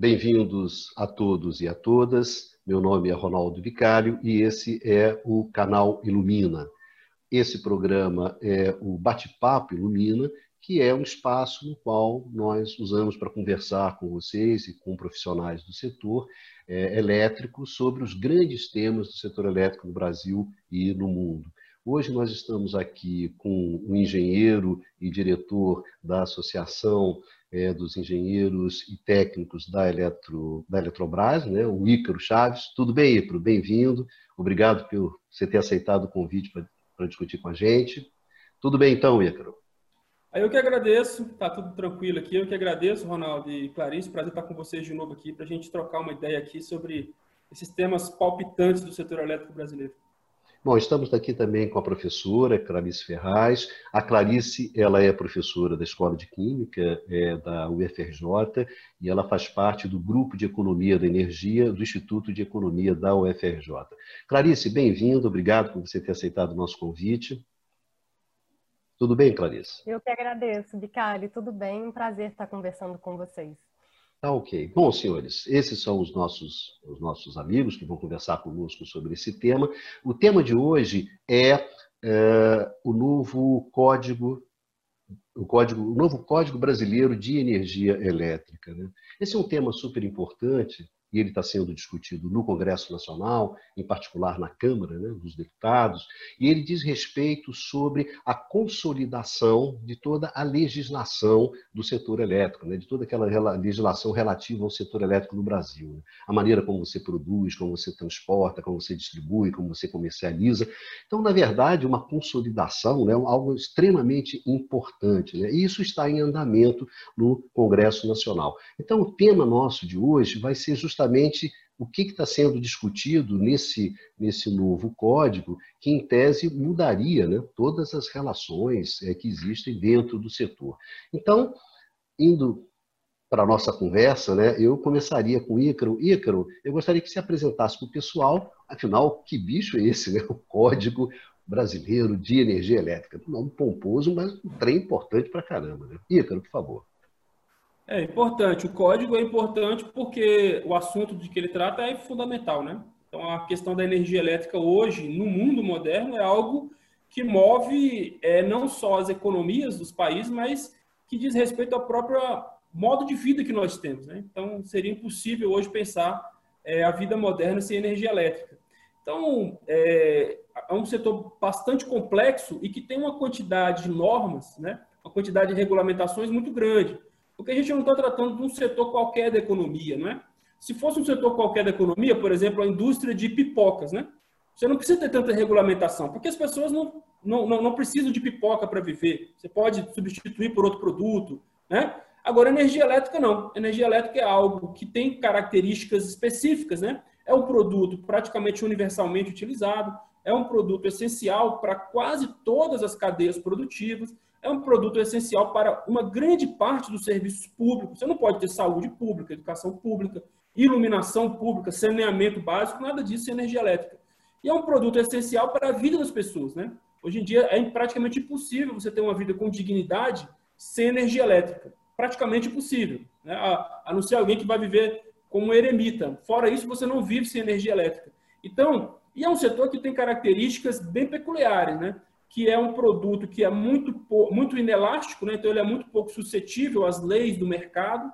Bem-vindos a todos e a todas. Meu nome é Ronaldo Vicário e esse é o canal Ilumina. Esse programa é o Bate-Papo Ilumina, que é um espaço no qual nós usamos para conversar com vocês e com profissionais do setor é, elétrico sobre os grandes temas do setor elétrico no Brasil e no mundo. Hoje nós estamos aqui com o engenheiro e diretor da Associação é, dos Engenheiros e Técnicos da, Eletro, da Eletrobras, né, o Ícaro Chaves. Tudo bem, Ícaro? Bem-vindo. Obrigado por você ter aceitado o convite para discutir com a gente. Tudo bem então, Ícaro? Eu que agradeço, tá tudo tranquilo aqui. Eu que agradeço, Ronaldo e Clarice. Prazer estar com vocês de novo aqui para a gente trocar uma ideia aqui sobre esses temas palpitantes do setor elétrico brasileiro. Bom, estamos aqui também com a professora Clarice Ferraz. A Clarice, ela é professora da Escola de Química é, da UFRJ e ela faz parte do Grupo de Economia da Energia do Instituto de Economia da UFRJ. Clarice, bem-vindo, obrigado por você ter aceitado o nosso convite. Tudo bem, Clarice? Eu que agradeço, Bicari, tudo bem? Um prazer estar conversando com vocês. Tá ok. Bom, senhores, esses são os nossos, os nossos amigos que vão conversar conosco sobre esse tema. O tema de hoje é, é o novo código o, código, o novo Código Brasileiro de Energia Elétrica. Né? Esse é um tema super importante e ele está sendo discutido no Congresso Nacional, em particular na Câmara né, dos Deputados, e ele diz respeito sobre a consolidação de toda a legislação do setor elétrico, né, de toda aquela legislação relativa ao setor elétrico no Brasil. Né, a maneira como você produz, como você transporta, como você distribui, como você comercializa. Então, na verdade, uma consolidação é algo extremamente importante, né, e isso está em andamento no Congresso Nacional. Então, o tema nosso de hoje vai ser justamente justamente o que está sendo discutido nesse, nesse novo código, que em tese mudaria né, todas as relações é, que existem dentro do setor. Então, indo para a nossa conversa, né, eu começaria com Ícaro. Ícaro, eu gostaria que você apresentasse para o pessoal, afinal, que bicho é esse, né? o Código Brasileiro de Energia Elétrica. Um nome pomposo, mas um trem importante para caramba. Né? Ícaro, por favor. É importante. O código é importante porque o assunto de que ele trata é fundamental, né? Então, a questão da energia elétrica hoje, no mundo moderno, é algo que move é, não só as economias dos países, mas que diz respeito ao próprio modo de vida que nós temos. Né? Então, seria impossível hoje pensar é, a vida moderna sem energia elétrica. Então, é, é um setor bastante complexo e que tem uma quantidade de normas, né? uma quantidade de regulamentações muito grande. Porque a gente não está tratando de um setor qualquer da economia, não é? Se fosse um setor qualquer da economia, por exemplo, a indústria de pipocas, né? Você não precisa ter tanta regulamentação, porque as pessoas não, não, não, não precisam de pipoca para viver. Você pode substituir por outro produto, né? Agora, energia elétrica não. Energia elétrica é algo que tem características específicas, né? É um produto praticamente universalmente utilizado, é um produto essencial para quase todas as cadeias produtivas, é um produto essencial para uma grande parte dos serviços públicos. Você não pode ter saúde pública, educação pública, iluminação pública, saneamento básico, nada disso sem energia elétrica. E é um produto essencial para a vida das pessoas, né? Hoje em dia é praticamente impossível você ter uma vida com dignidade sem energia elétrica. Praticamente impossível. Né? A, não ser alguém que vai viver como um eremita. Fora isso, você não vive sem energia elétrica. Então, e é um setor que tem características bem peculiares, né? Que é um produto que é muito, muito inelástico, né? então ele é muito pouco suscetível às leis do mercado.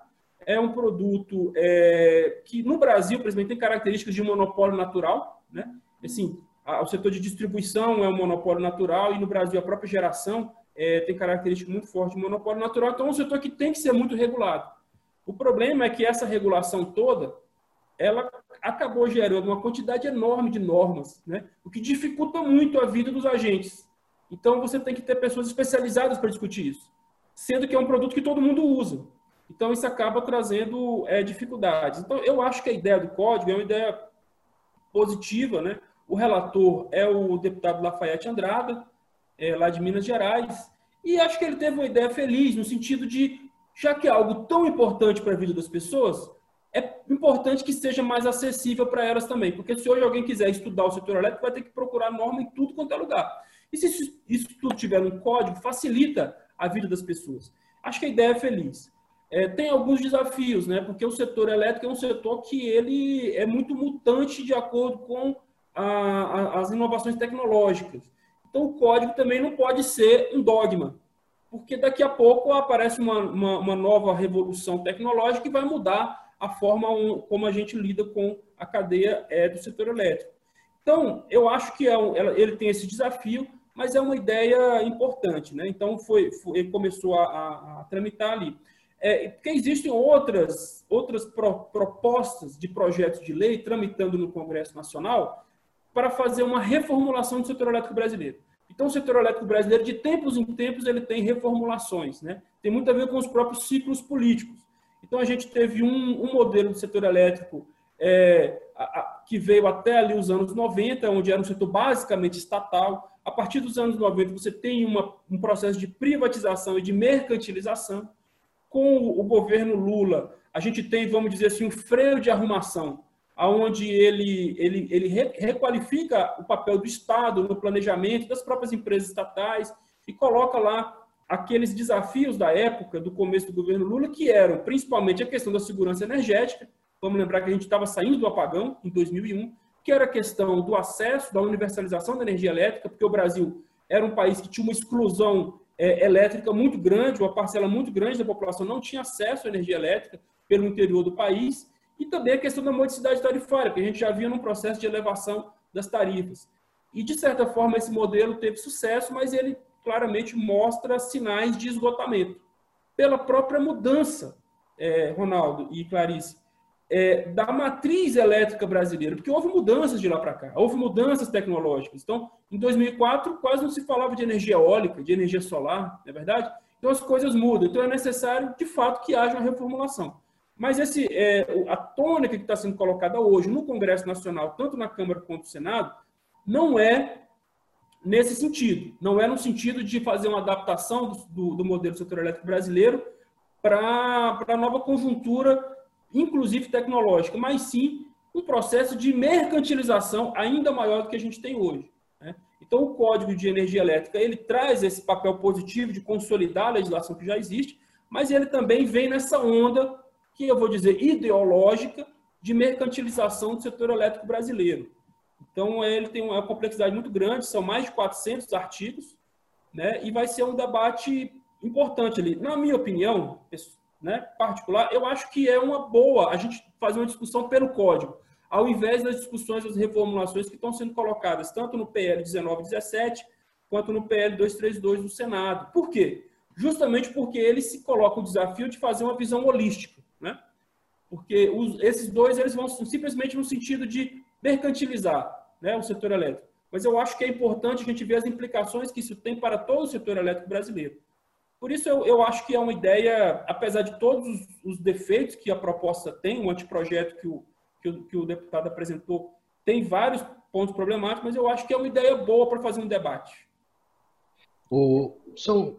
É um produto é, que no Brasil, exemplo, tem características de monopólio natural. Né? Assim, a, o setor de distribuição é um monopólio natural e no Brasil a própria geração é, tem característica muito forte de monopólio natural. Então é um setor que tem que ser muito regulado. O problema é que essa regulação toda ela acabou gerando uma quantidade enorme de normas, né? o que dificulta muito a vida dos agentes. Então você tem que ter pessoas especializadas para discutir isso, sendo que é um produto que todo mundo usa. Então isso acaba trazendo é, dificuldades. Então eu acho que a ideia do código é uma ideia positiva, né? O relator é o deputado Lafayette Andrada, é, lá de Minas Gerais, e acho que ele teve uma ideia feliz no sentido de, já que é algo tão importante para a vida das pessoas, é importante que seja mais acessível para elas também, porque se hoje alguém quiser estudar o setor elétrico, vai ter que procurar norma em tudo quanto é lugar. E se isso tudo tiver um código, facilita a vida das pessoas. Acho que a ideia é feliz. é, tem alguns desafios, né? Porque o setor elétrico é um setor que ele é muito mutante de acordo com a, a, as inovações tecnológicas. Então, o código também não pode ser um dogma, porque daqui a pouco aparece uma, uma, uma nova revolução tecnológica que vai mudar a forma um, como a gente lida com a cadeia é, do setor elétrico. Então, eu acho que é um, ele tem esse desafio, mas é uma ideia importante. Né? Então, foi, foi ele começou a, a, a tramitar ali. É, porque existem outras, outras pro, propostas de projetos de lei tramitando no Congresso Nacional para fazer uma reformulação do setor elétrico brasileiro. Então, o setor elétrico brasileiro, de tempos em tempos, ele tem reformulações. Né? Tem muito a ver com os próprios ciclos políticos. Então, a gente teve um, um modelo do setor elétrico é, a, a, que veio até ali os anos 90, onde era um setor basicamente estatal. A partir dos anos 90, você tem uma, um processo de privatização e de mercantilização com o governo Lula, a gente tem, vamos dizer assim, um freio de arrumação, aonde ele, ele, ele requalifica o papel do Estado no planejamento das próprias empresas estatais e coloca lá aqueles desafios da época, do começo do governo Lula, que eram principalmente a questão da segurança energética. Vamos lembrar que a gente estava saindo do apagão em 2001, que era a questão do acesso, da universalização da energia elétrica, porque o Brasil era um país que tinha uma exclusão é, elétrica muito grande, uma parcela muito grande da população não tinha acesso à energia elétrica pelo interior do país, e também a questão da modicidade tarifária, que a gente já via num processo de elevação das tarifas. E, de certa forma, esse modelo teve sucesso, mas ele claramente mostra sinais de esgotamento. Pela própria mudança, é, Ronaldo e Clarice, é, da matriz elétrica brasileira, porque houve mudanças de lá para cá, houve mudanças tecnológicas. Então, em 2004, quase não se falava de energia eólica, de energia solar, não é verdade? Então, as coisas mudam. Então, é necessário, de fato, que haja uma reformulação. Mas esse, é, a tônica que está sendo colocada hoje no Congresso Nacional, tanto na Câmara quanto no Senado, não é nesse sentido. Não é no sentido de fazer uma adaptação do, do, do setor elétrico brasileiro para a nova conjuntura inclusive tecnológica, mas sim um processo de mercantilização ainda maior do que a gente tem hoje. Né? Então, o Código de Energia Elétrica ele traz esse papel positivo de consolidar a legislação que já existe, mas ele também vem nessa onda que eu vou dizer ideológica de mercantilização do setor elétrico brasileiro. Então, ele tem uma complexidade muito grande, são mais de 400 artigos, né? e vai ser um debate importante ali. Na minha opinião, né, particular, eu acho que é uma boa a gente fazer uma discussão pelo código, ao invés das discussões das reformulações que estão sendo colocadas tanto no PL 1917 quanto no PL 232 do Senado. Por quê? Justamente porque ele se coloca o desafio de fazer uma visão holística, né? Porque os, esses dois eles vão simplesmente no sentido de mercantilizar, né, o setor elétrico. Mas eu acho que é importante a gente ver as implicações que isso tem para todo o setor elétrico brasileiro. Por isso, eu, eu acho que é uma ideia, apesar de todos os, os defeitos que a proposta tem, o anteprojeto que o, que o, que o deputado apresentou tem vários pontos problemáticos, mas eu acho que é uma ideia boa para fazer um debate. O, são...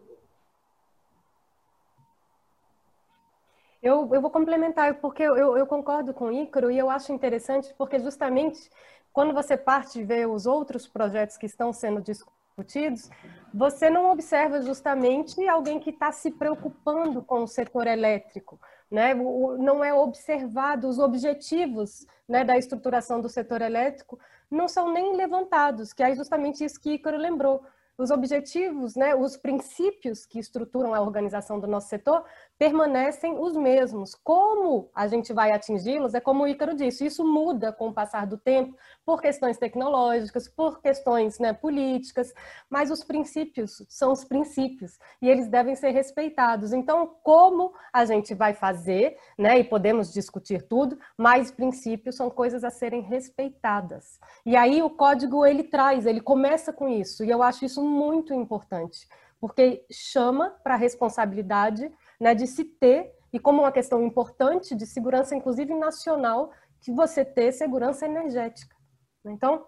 Eu, eu vou complementar, porque eu, eu concordo com o Ícaro e eu acho interessante, porque justamente quando você parte de ver os outros projetos que estão sendo discutidos, discutidos, você não observa justamente alguém que está se preocupando com o setor elétrico, né? Não é observado os objetivos né, da estruturação do setor elétrico, não são nem levantados, que é justamente isso que Ícaro lembrou os objetivos, né, os princípios que estruturam a organização do nosso setor permanecem os mesmos. Como a gente vai atingi-los é como o Ícaro disse, isso muda com o passar do tempo por questões tecnológicas, por questões né, políticas, mas os princípios são os princípios e eles devem ser respeitados. Então, como a gente vai fazer, né, e podemos discutir tudo, mas princípios são coisas a serem respeitadas. E aí o código ele traz, ele começa com isso, e eu acho isso muito importante, porque chama para a responsabilidade né, de se ter, e como uma questão importante de segurança, inclusive nacional, que você ter segurança energética. Então,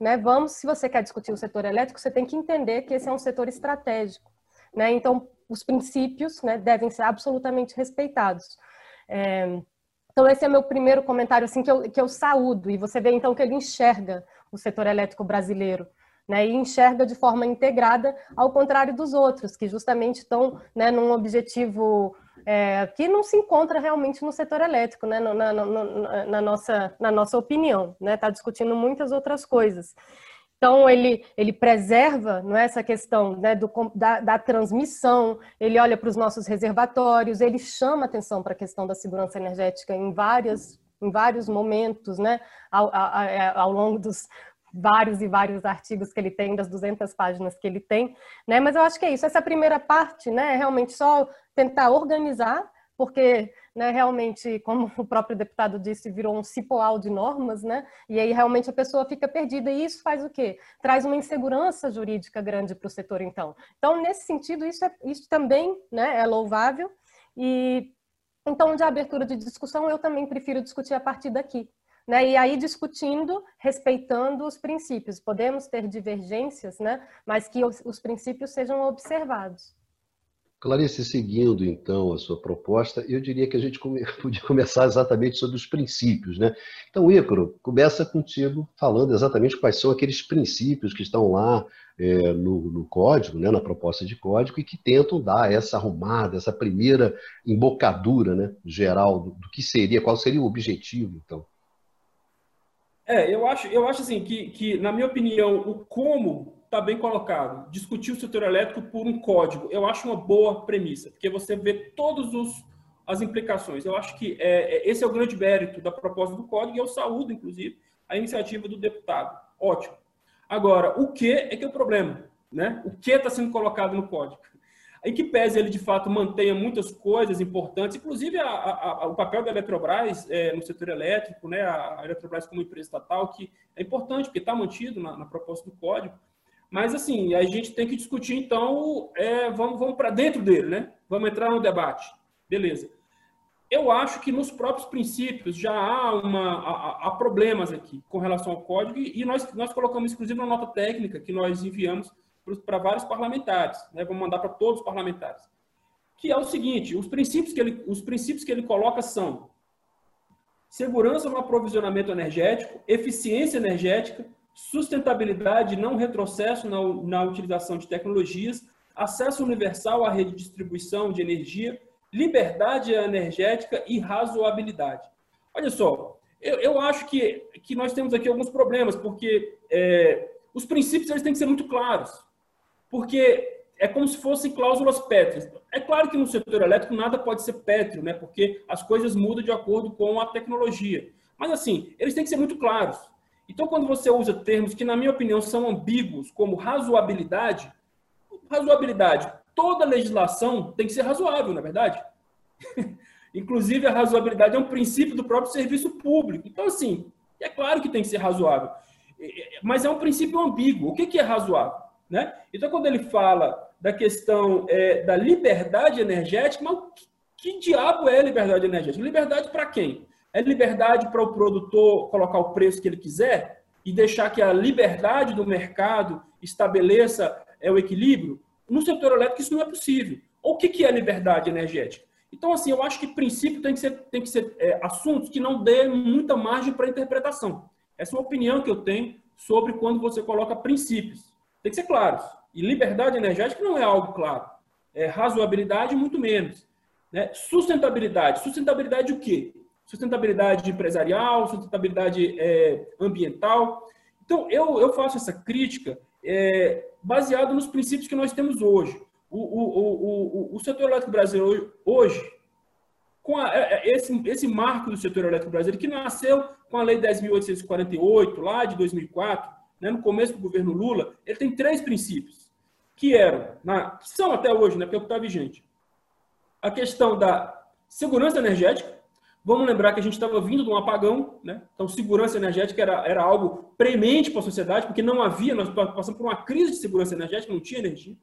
né, vamos, se você quer discutir o setor elétrico, você tem que entender que esse é um setor estratégico. Né? Então, os princípios né, devem ser absolutamente respeitados. É, então, esse é meu primeiro comentário assim, que, eu, que eu saúdo, e você vê então que ele enxerga o setor elétrico brasileiro né, e enxerga de forma integrada, ao contrário dos outros, que justamente estão né, num objetivo é, que não se encontra realmente no setor elétrico, né, na, na, na, na nossa, na nossa opinião. Está né? Tá discutindo muitas outras coisas. Então, ele, ele preserva não é, essa questão né, do, da, da, transmissão, ele olha para os nossos reservatórios, ele chama atenção para a questão da segurança energética em, várias, em vários momentos, né, ao, ao, ao longo dos vários e vários artigos que ele tem, das 200 páginas que ele tem. Né, mas eu acho que é isso, essa primeira parte né, é realmente só tentar organizar, porque né, realmente, como o próprio deputado disse, virou um cipoal de normas, né? E aí realmente a pessoa fica perdida. E isso faz o quê? Traz uma insegurança jurídica grande para o setor, então. Então, nesse sentido, isso, é, isso também né, é louvável. E então, de abertura de discussão, eu também prefiro discutir a partir daqui. Né? E aí discutindo, respeitando os princípios. Podemos ter divergências, né? mas que os, os princípios sejam observados. Clarice, seguindo então a sua proposta, eu diria que a gente podia começar exatamente sobre os princípios, né? Então, Ícaro, começa contigo falando exatamente quais são aqueles princípios que estão lá é, no, no, código, né, na proposta de código, e que tentam dar essa arrumada, essa primeira embocadura né, geral do, do que seria, qual seria o objetivo, então. É, eu acho, eu acho assim que, que, na minha opinião, o como está bem colocado. Discutir o setor elétrico por um código, eu acho uma boa premissa, porque você vê todas as implicações. Eu acho que é, é, esse é o grande mérito da proposta do código e eu saúdo, inclusive, a iniciativa do deputado. Ótimo. Agora, o que é que é o problema? Né? O que está sendo colocado no código? Em que pese ele, de fato, mantenha muitas coisas importantes, inclusive a, a, a, o papel da Eletrobras é, no setor elétrico, né? a Eletrobras como empresa estatal, que é importante, porque está mantido na, na proposta do código, mas, assim, a gente tem que discutir, então, é, vamos, vamos para dentro dele, né? Vamos entrar no debate. Beleza. Eu acho que nos próprios princípios já há, uma, há, problemas aqui com relação ao código e nós, nós colocamos, inclusive, uma nota técnica que nós enviamos para vários parlamentares, né? vamos mandar para todos os parlamentares, que é o seguinte, os princípios que ele, os princípios que ele coloca são segurança no aprovisionamento energético, eficiência energética, sustentabilidade, não retrocesso na, na utilização de tecnologias, acesso universal à rede de distribuição de energia, liberdade energética e razoabilidade. Olha só, eu, eu acho que, que nós temos aqui alguns problemas, porque é, os princípios eles têm que ser muito claros, porque é como se fossem cláusulas pétreas. É claro que no setor elétrico nada pode ser pétreo, né? porque as coisas mudam de acordo com a tecnologia. Mas, assim, eles têm que ser muito claros. Então, quando você usa termos que, na minha opinião, são ambíguos, como razoabilidade, razoabilidade, toda legislação tem que ser razoável, na é verdade. Inclusive, a razoabilidade é um princípio do próprio serviço público. Então, assim, é claro que tem que ser razoável, mas é um princípio ambíguo. O que é razoável? Né? Então, quando ele fala da questão é, da liberdade energética, mas que, diabo é liberdade energética? Liberdade para quem? É liberdade para o produtor colocar o preço que ele quiser e deixar que a liberdade do mercado estabeleça é, o equilíbrio? No setor elétrico isso não é possível. O que, que é liberdade energética? Então, assim, eu acho que princípio tem que ser, tem que ser é, assuntos que não dê muita margem para interpretação. Essa é uma opinião que eu tenho sobre quando você coloca princípios. Tem que ser claros. E liberdade energética não é algo claro. É razoabilidade, muito menos. Né? Sustentabilidade. Sustentabilidade o quê? sustentabilidade empresarial, sustentabilidade é, ambiental. Então, eu, eu faço essa crítica é, baseado nos princípios que nós temos hoje. O, o, o, o, setor elétrico brasileiro hoje, com a, é, é, esse, esse marco do setor elétrico brasileiro, que nasceu com a Lei 10.848, lá de 2004, né, no começo do governo Lula, ele tem três princípios, que eram, na, que são até hoje, né, porque é o que está vigente. A questão da segurança energética, Vamos lembrar que a gente estava vindo de um apagão, né? Então, segurança energética era, era algo premente para a sociedade, porque não havia, nós passamos por uma crise de segurança energética, não tinha energia.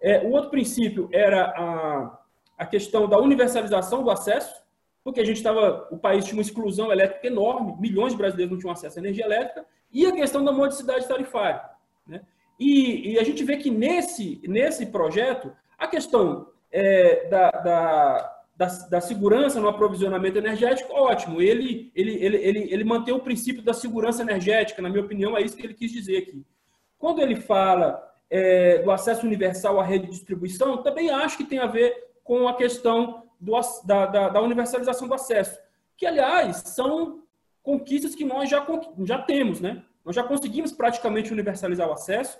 É, o outro princípio era a, a questão da universalização do acesso, porque a gente estava, o país tinha uma exclusão elétrica enorme, milhões de brasileiros não tinham acesso à energia elétrica, e a questão da modicidade tarifária. Né? E, e a gente vê que nesse, nesse projeto, a questão é, da, da da, da, segurança no aprovisionamento energético, ótimo. Ele, ele, ele, ele, ele mantém o princípio da segurança energética, na minha opinião, é isso que ele quis dizer aqui. Quando ele fala é, do acesso universal à rede de distribuição, também acho que tem a ver com a questão do, da, da, da, universalização do acesso, que, aliás, são conquistas que nós já, já temos, né? Nós já conseguimos praticamente universalizar o acesso.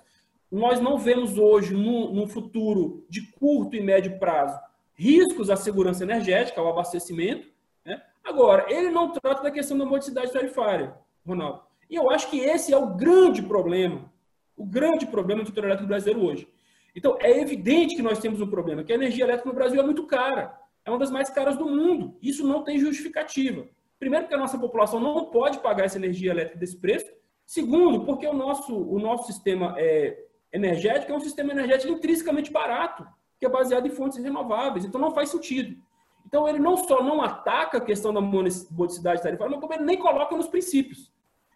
Nós não vemos hoje, no, no futuro de curto e médio prazo, riscos à segurança energética, ao abastecimento. Né? Agora, ele não trata da questão da modicidade tarifária, Ronaldo. E eu acho que esse é o grande problema, o grande problema do setor elétrico brasileiro hoje. Então, é evidente que nós temos um problema, que a energia elétrica no Brasil é muito cara. É uma das mais caras do mundo. Isso não tem justificativa. Primeiro, porque a nossa população não pode pagar essa energia elétrica desse preço. Segundo, porque o nosso, o nosso sistema é, energético é um sistema energético intrinsecamente barato, que é baseado em fontes renováveis. Então, não faz sentido. Então, ele não só não ataca a questão da modicidade tarifária, mas como ele nem coloca nos princípios.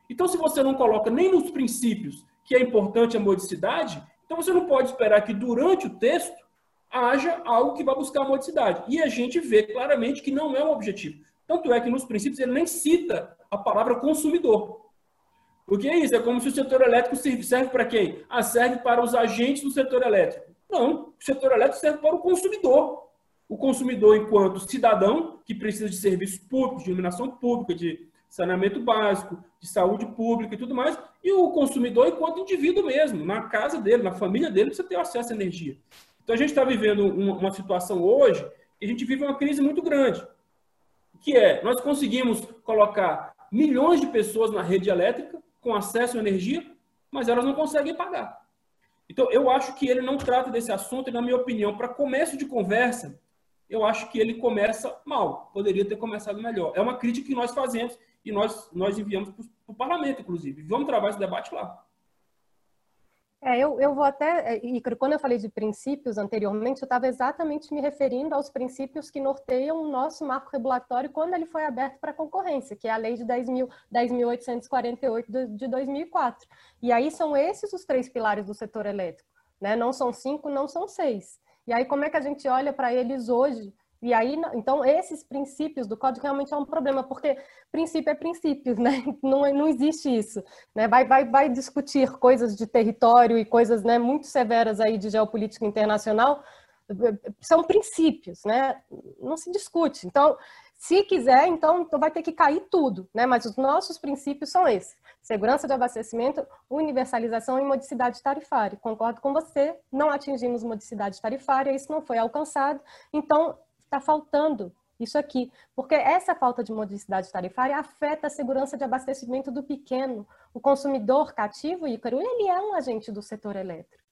Então, se você não coloca nem nos princípios que é importante a modicidade, então você não pode esperar que durante o texto haja algo que vá buscar a modicidade. E a gente vê claramente que não é o objetivo. Tanto é que nos princípios ele nem cita a palavra consumidor. O que é isso? É como se o setor elétrico serve, para quem? Ah, serve para os agentes do setor elétrico. Não, o setor elétrico serve para o consumidor. O consumidor, enquanto cidadão, que precisa de serviços públicos, de iluminação pública, de saneamento básico, de saúde pública e tudo mais, e o consumidor enquanto indivíduo mesmo, na casa dele, na família dele, precisa ter acesso à energia. Então a gente está vivendo uma situação hoje, e a gente vive uma crise muito grande, que é, nós conseguimos colocar milhões de pessoas na rede elétrica com acesso à energia, mas elas não conseguem pagar. Então, eu acho que ele não trata desse assunto, e, na minha opinião, para começo de conversa, eu acho que ele começa mal. Poderia ter começado melhor. É uma crítica que nós fazemos e nós, nós enviamos para o parlamento, inclusive. Vamos travar esse debate lá. É, eu, eu vou até, e é, quando eu falei de princípios anteriormente, eu estava exatamente me referindo aos princípios que norteiam o nosso marco regulatório quando ele foi aberto para concorrência, que é a lei de 10.848 10, de 2004. E aí são esses os três pilares do setor elétrico, né? Não são cinco, não são seis. E aí como é que a gente olha para eles hoje e aí, então, esses princípios do código realmente é um problema, porque princípio é princípio, né? Não, não existe isso. Né? Vai, vai, vai discutir coisas de território e coisas né, muito severas aí de geopolítica internacional, são princípios, né? Não se discute. Então, se quiser, então, então vai ter que cair tudo, né? Mas os nossos princípios são esses: segurança de abastecimento, universalização e modicidade tarifária. Concordo com você, não atingimos modicidade tarifária, isso não foi alcançado. Então, está faltando isso aqui, porque essa falta de modicidade tarifária afeta a segurança de abastecimento do pequeno. O consumidor cativo, Ícaro, ele é um agente do setor elétrico.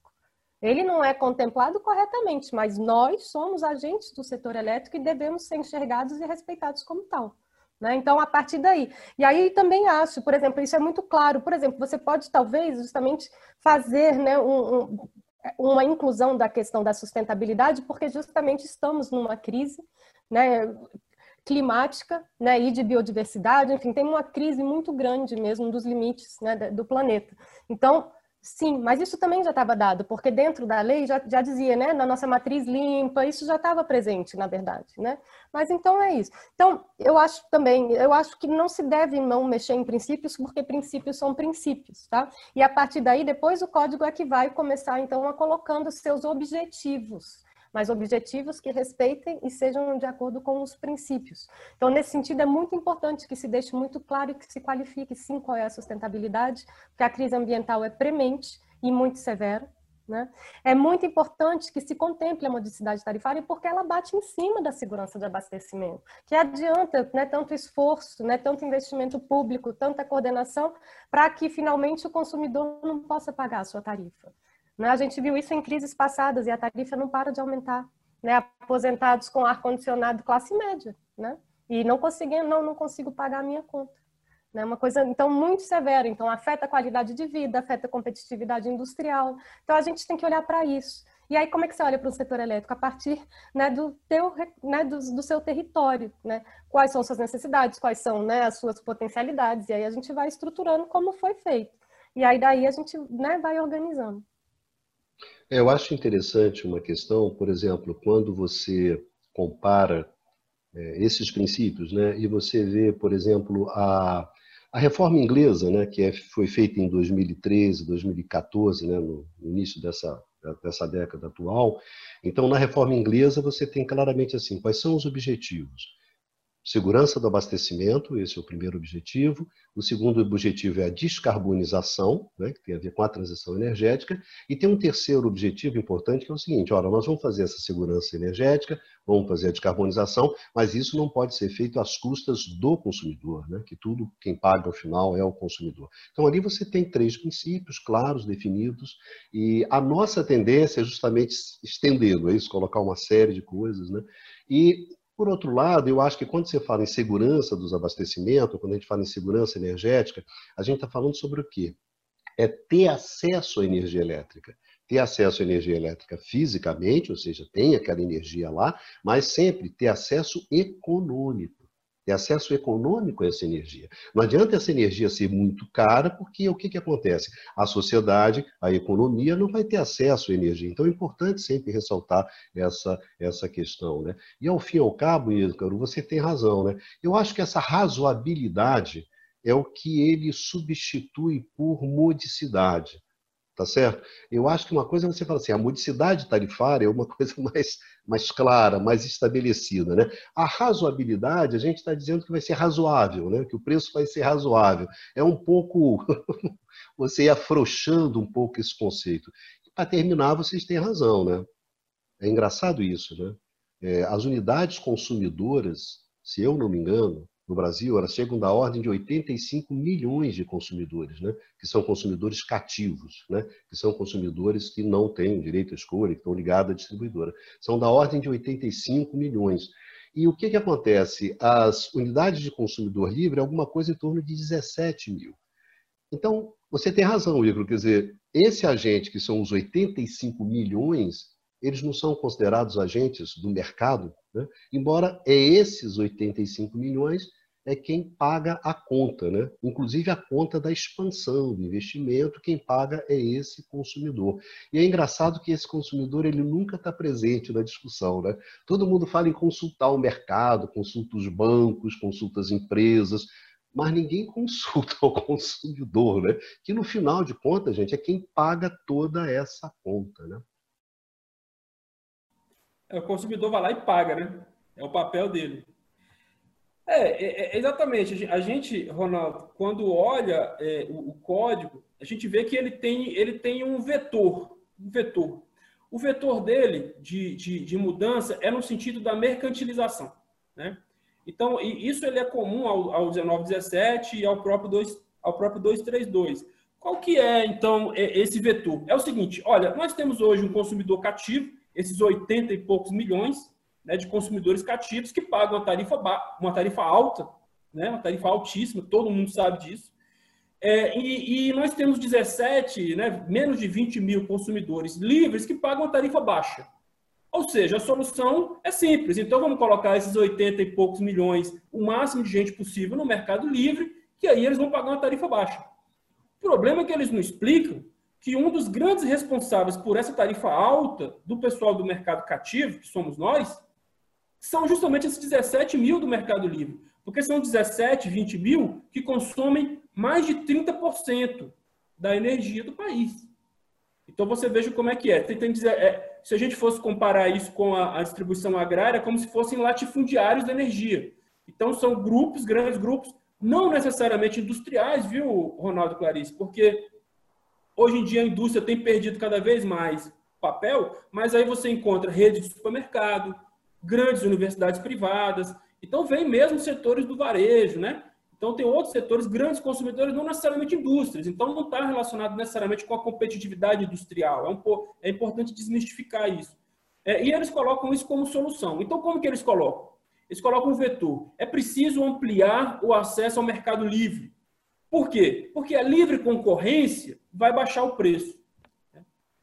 Ele não é contemplado corretamente, mas nós somos agentes do setor elétrico e devemos ser enxergados e respeitados como tal. Né? Então, a partir daí. E aí também acho, por exemplo, isso é muito claro. Por exemplo, você pode talvez justamente fazer né, um, um uma inclusão da questão da sustentabilidade, porque justamente estamos numa crise né, climática né, e de biodiversidade, enfim, tem uma crise muito grande mesmo dos limites né, do planeta. Então, Sim, mas isso também já estava dado, porque dentro da lei já, já dizia, né, na nossa matriz limpa, isso já estava presente, na verdade, né? Mas então é isso. Então, eu acho também, eu acho que não se deve não mexer em princípios, porque princípios são princípios, tá? E a partir daí, depois o código é que vai começar, então, a colocando seus objetivos, mas objetivos que respeitem e sejam de acordo com os princípios. Então, nesse sentido, é muito importante que se deixe muito claro e que se qualifique, sim, qual é a sustentabilidade, porque a crise ambiental é premente e muito severa. Né? É muito importante que se contemple a modicidade tarifária porque ela bate em cima da segurança de abastecimento, que adianta né, tanto esforço, né, tanto investimento público, tanta coordenação, para que finalmente o consumidor não possa pagar a sua tarifa. Né? A gente viu isso em crises passadas e a tarifa não para de aumentar. Né? Aposentados com ar-condicionado classe média, né? E não conseguindo, não, não consigo pagar a minha conta. Né? Uma coisa, então, muito severa. Então, afeta a qualidade de vida, afeta a competitividade industrial. Então, a gente tem que olhar para isso. E aí, como é que você olha para o setor elétrico? A partir né, do, teu, né, do, do, seu território, né? Quais são suas necessidades, quais são né, as suas potencialidades. E aí a gente vai estruturando como foi feito. E aí daí a gente né, vai organizando. É, eu acho interessante uma questão, por exemplo, quando você compara é, esses princípios, né, e você vê, por exemplo, a, a reforma inglesa, né, que é, foi feita em 2013, 2014, né, no, no início dessa, dessa década atual. Então, na reforma inglesa, você tem claramente assim: quais são os objetivos? Segurança do abastecimento, esse é o primeiro objetivo. O segundo objetivo é a descarbonização, né, que tem a ver com a transição energética. E tem um terceiro objetivo importante, que é o seguinte: ora, nós vamos fazer essa segurança energética, vamos fazer a descarbonização, mas isso não pode ser feito às custas do consumidor, né, que tudo, quem paga ao final é o consumidor. Então, ali você tem três princípios claros, definidos, e a nossa tendência é justamente estendendo, é isso, colocar uma série de coisas, né? E por outro lado, eu acho que quando você fala em segurança dos abastecimentos, quando a gente fala em segurança energética, a gente está falando sobre o quê? É ter acesso à energia elétrica. Ter acesso à energia elétrica fisicamente, ou seja, tem aquela energia lá, mas sempre ter acesso econômico ter acesso econômico a essa energia. Não adianta essa energia ser muito cara, porque o que, que acontece? A sociedade, a economia não vai ter acesso à energia. Então é importante sempre ressaltar essa, essa questão. Né? E ao fim e ao cabo, Ícaro, você tem razão. Né? Eu acho que essa razoabilidade é o que ele substitui por modicidade tá certo? Eu acho que uma coisa é você fala assim, a modicidade tarifária é uma coisa mais, mais clara, mais estabelecida, né? A razoabilidade, a gente está dizendo que vai ser razoável, né? Que o preço vai ser razoável. É um pouco você ir afrouxando um pouco esse conceito. Para terminar, vocês têm razão, né? É engraçado isso, né? É, as unidades consumidoras, se eu não me engano, no Brasil, elas chegam da ordem de 85 milhões de consumidores, né? que são consumidores cativos, né? que são consumidores que não têm direito à escolha, que estão ligados à distribuidora. São da ordem de 85 milhões. E o que, que acontece? As unidades de consumidor livre é alguma coisa em torno de 17 mil. Então, você tem razão, Igor, quer dizer, esse agente, que são os 85 milhões, eles não são considerados agentes do mercado, né? embora é esses 85 milhões é quem paga a conta, né? inclusive a conta da expansão do investimento, quem paga é esse consumidor. E é engraçado que esse consumidor ele nunca está presente na discussão. Né? Todo mundo fala em consultar o mercado, consulta os bancos, consulta as empresas, mas ninguém consulta o consumidor, né? que no final de contas, gente, é quem paga toda essa conta. Né? O consumidor vai lá e paga, né? É o papel dele. É, é, é exatamente. A gente, Ronaldo, quando olha é, o, o, código, a gente vê que ele tem, ele tem um vetor. Um vetor. O vetor dele de, de, de mudança é no sentido da mercantilização. Né? Então, isso ele é comum ao, ao 1917 e ao próprio, 2, ao próprio 232. Qual que é, então, é, esse vetor? É o seguinte, olha, nós temos hoje um consumidor cativo, esses 80 e poucos milhões né, de consumidores cativos que pagam uma tarifa, uma tarifa alta, né, uma tarifa altíssima, todo mundo sabe disso. É, e, e, nós temos 17, né, menos de 20 mil consumidores livres que pagam uma tarifa baixa. Ou seja, a solução é simples. Então, vamos colocar esses 80 e poucos milhões, o máximo de gente possível no mercado livre, que aí eles vão pagar uma tarifa baixa. O problema é que eles não explicam que um dos grandes responsáveis por essa tarifa alta do pessoal do mercado cativo, que somos nós, são justamente esses 17 mil do Mercado Livre. Porque são 17, 20 mil que consomem mais de 30% da energia do país. Então você veja como é que é. Tem, tem é se a gente fosse comparar isso com a, a distribuição agrária, é como se fossem latifundiários da energia. Então são grupos, grandes grupos, não necessariamente industriais, viu, Ronaldo Clarice? Porque Hoje em dia a indústria tem perdido cada vez mais papel, mas aí você encontra redes de supermercado, grandes universidades privadas, então vem mesmo setores do varejo, né? Então tem outros setores, grandes consumidores, não necessariamente indústrias, então não está relacionado necessariamente com a competitividade industrial. É, um, é importante desmistificar isso. É, e eles colocam isso como solução. Então como que eles colocam? Eles colocam um vetor. É preciso ampliar o acesso ao mercado livre. Por quê? Porque a livre concorrência vai baixar o preço.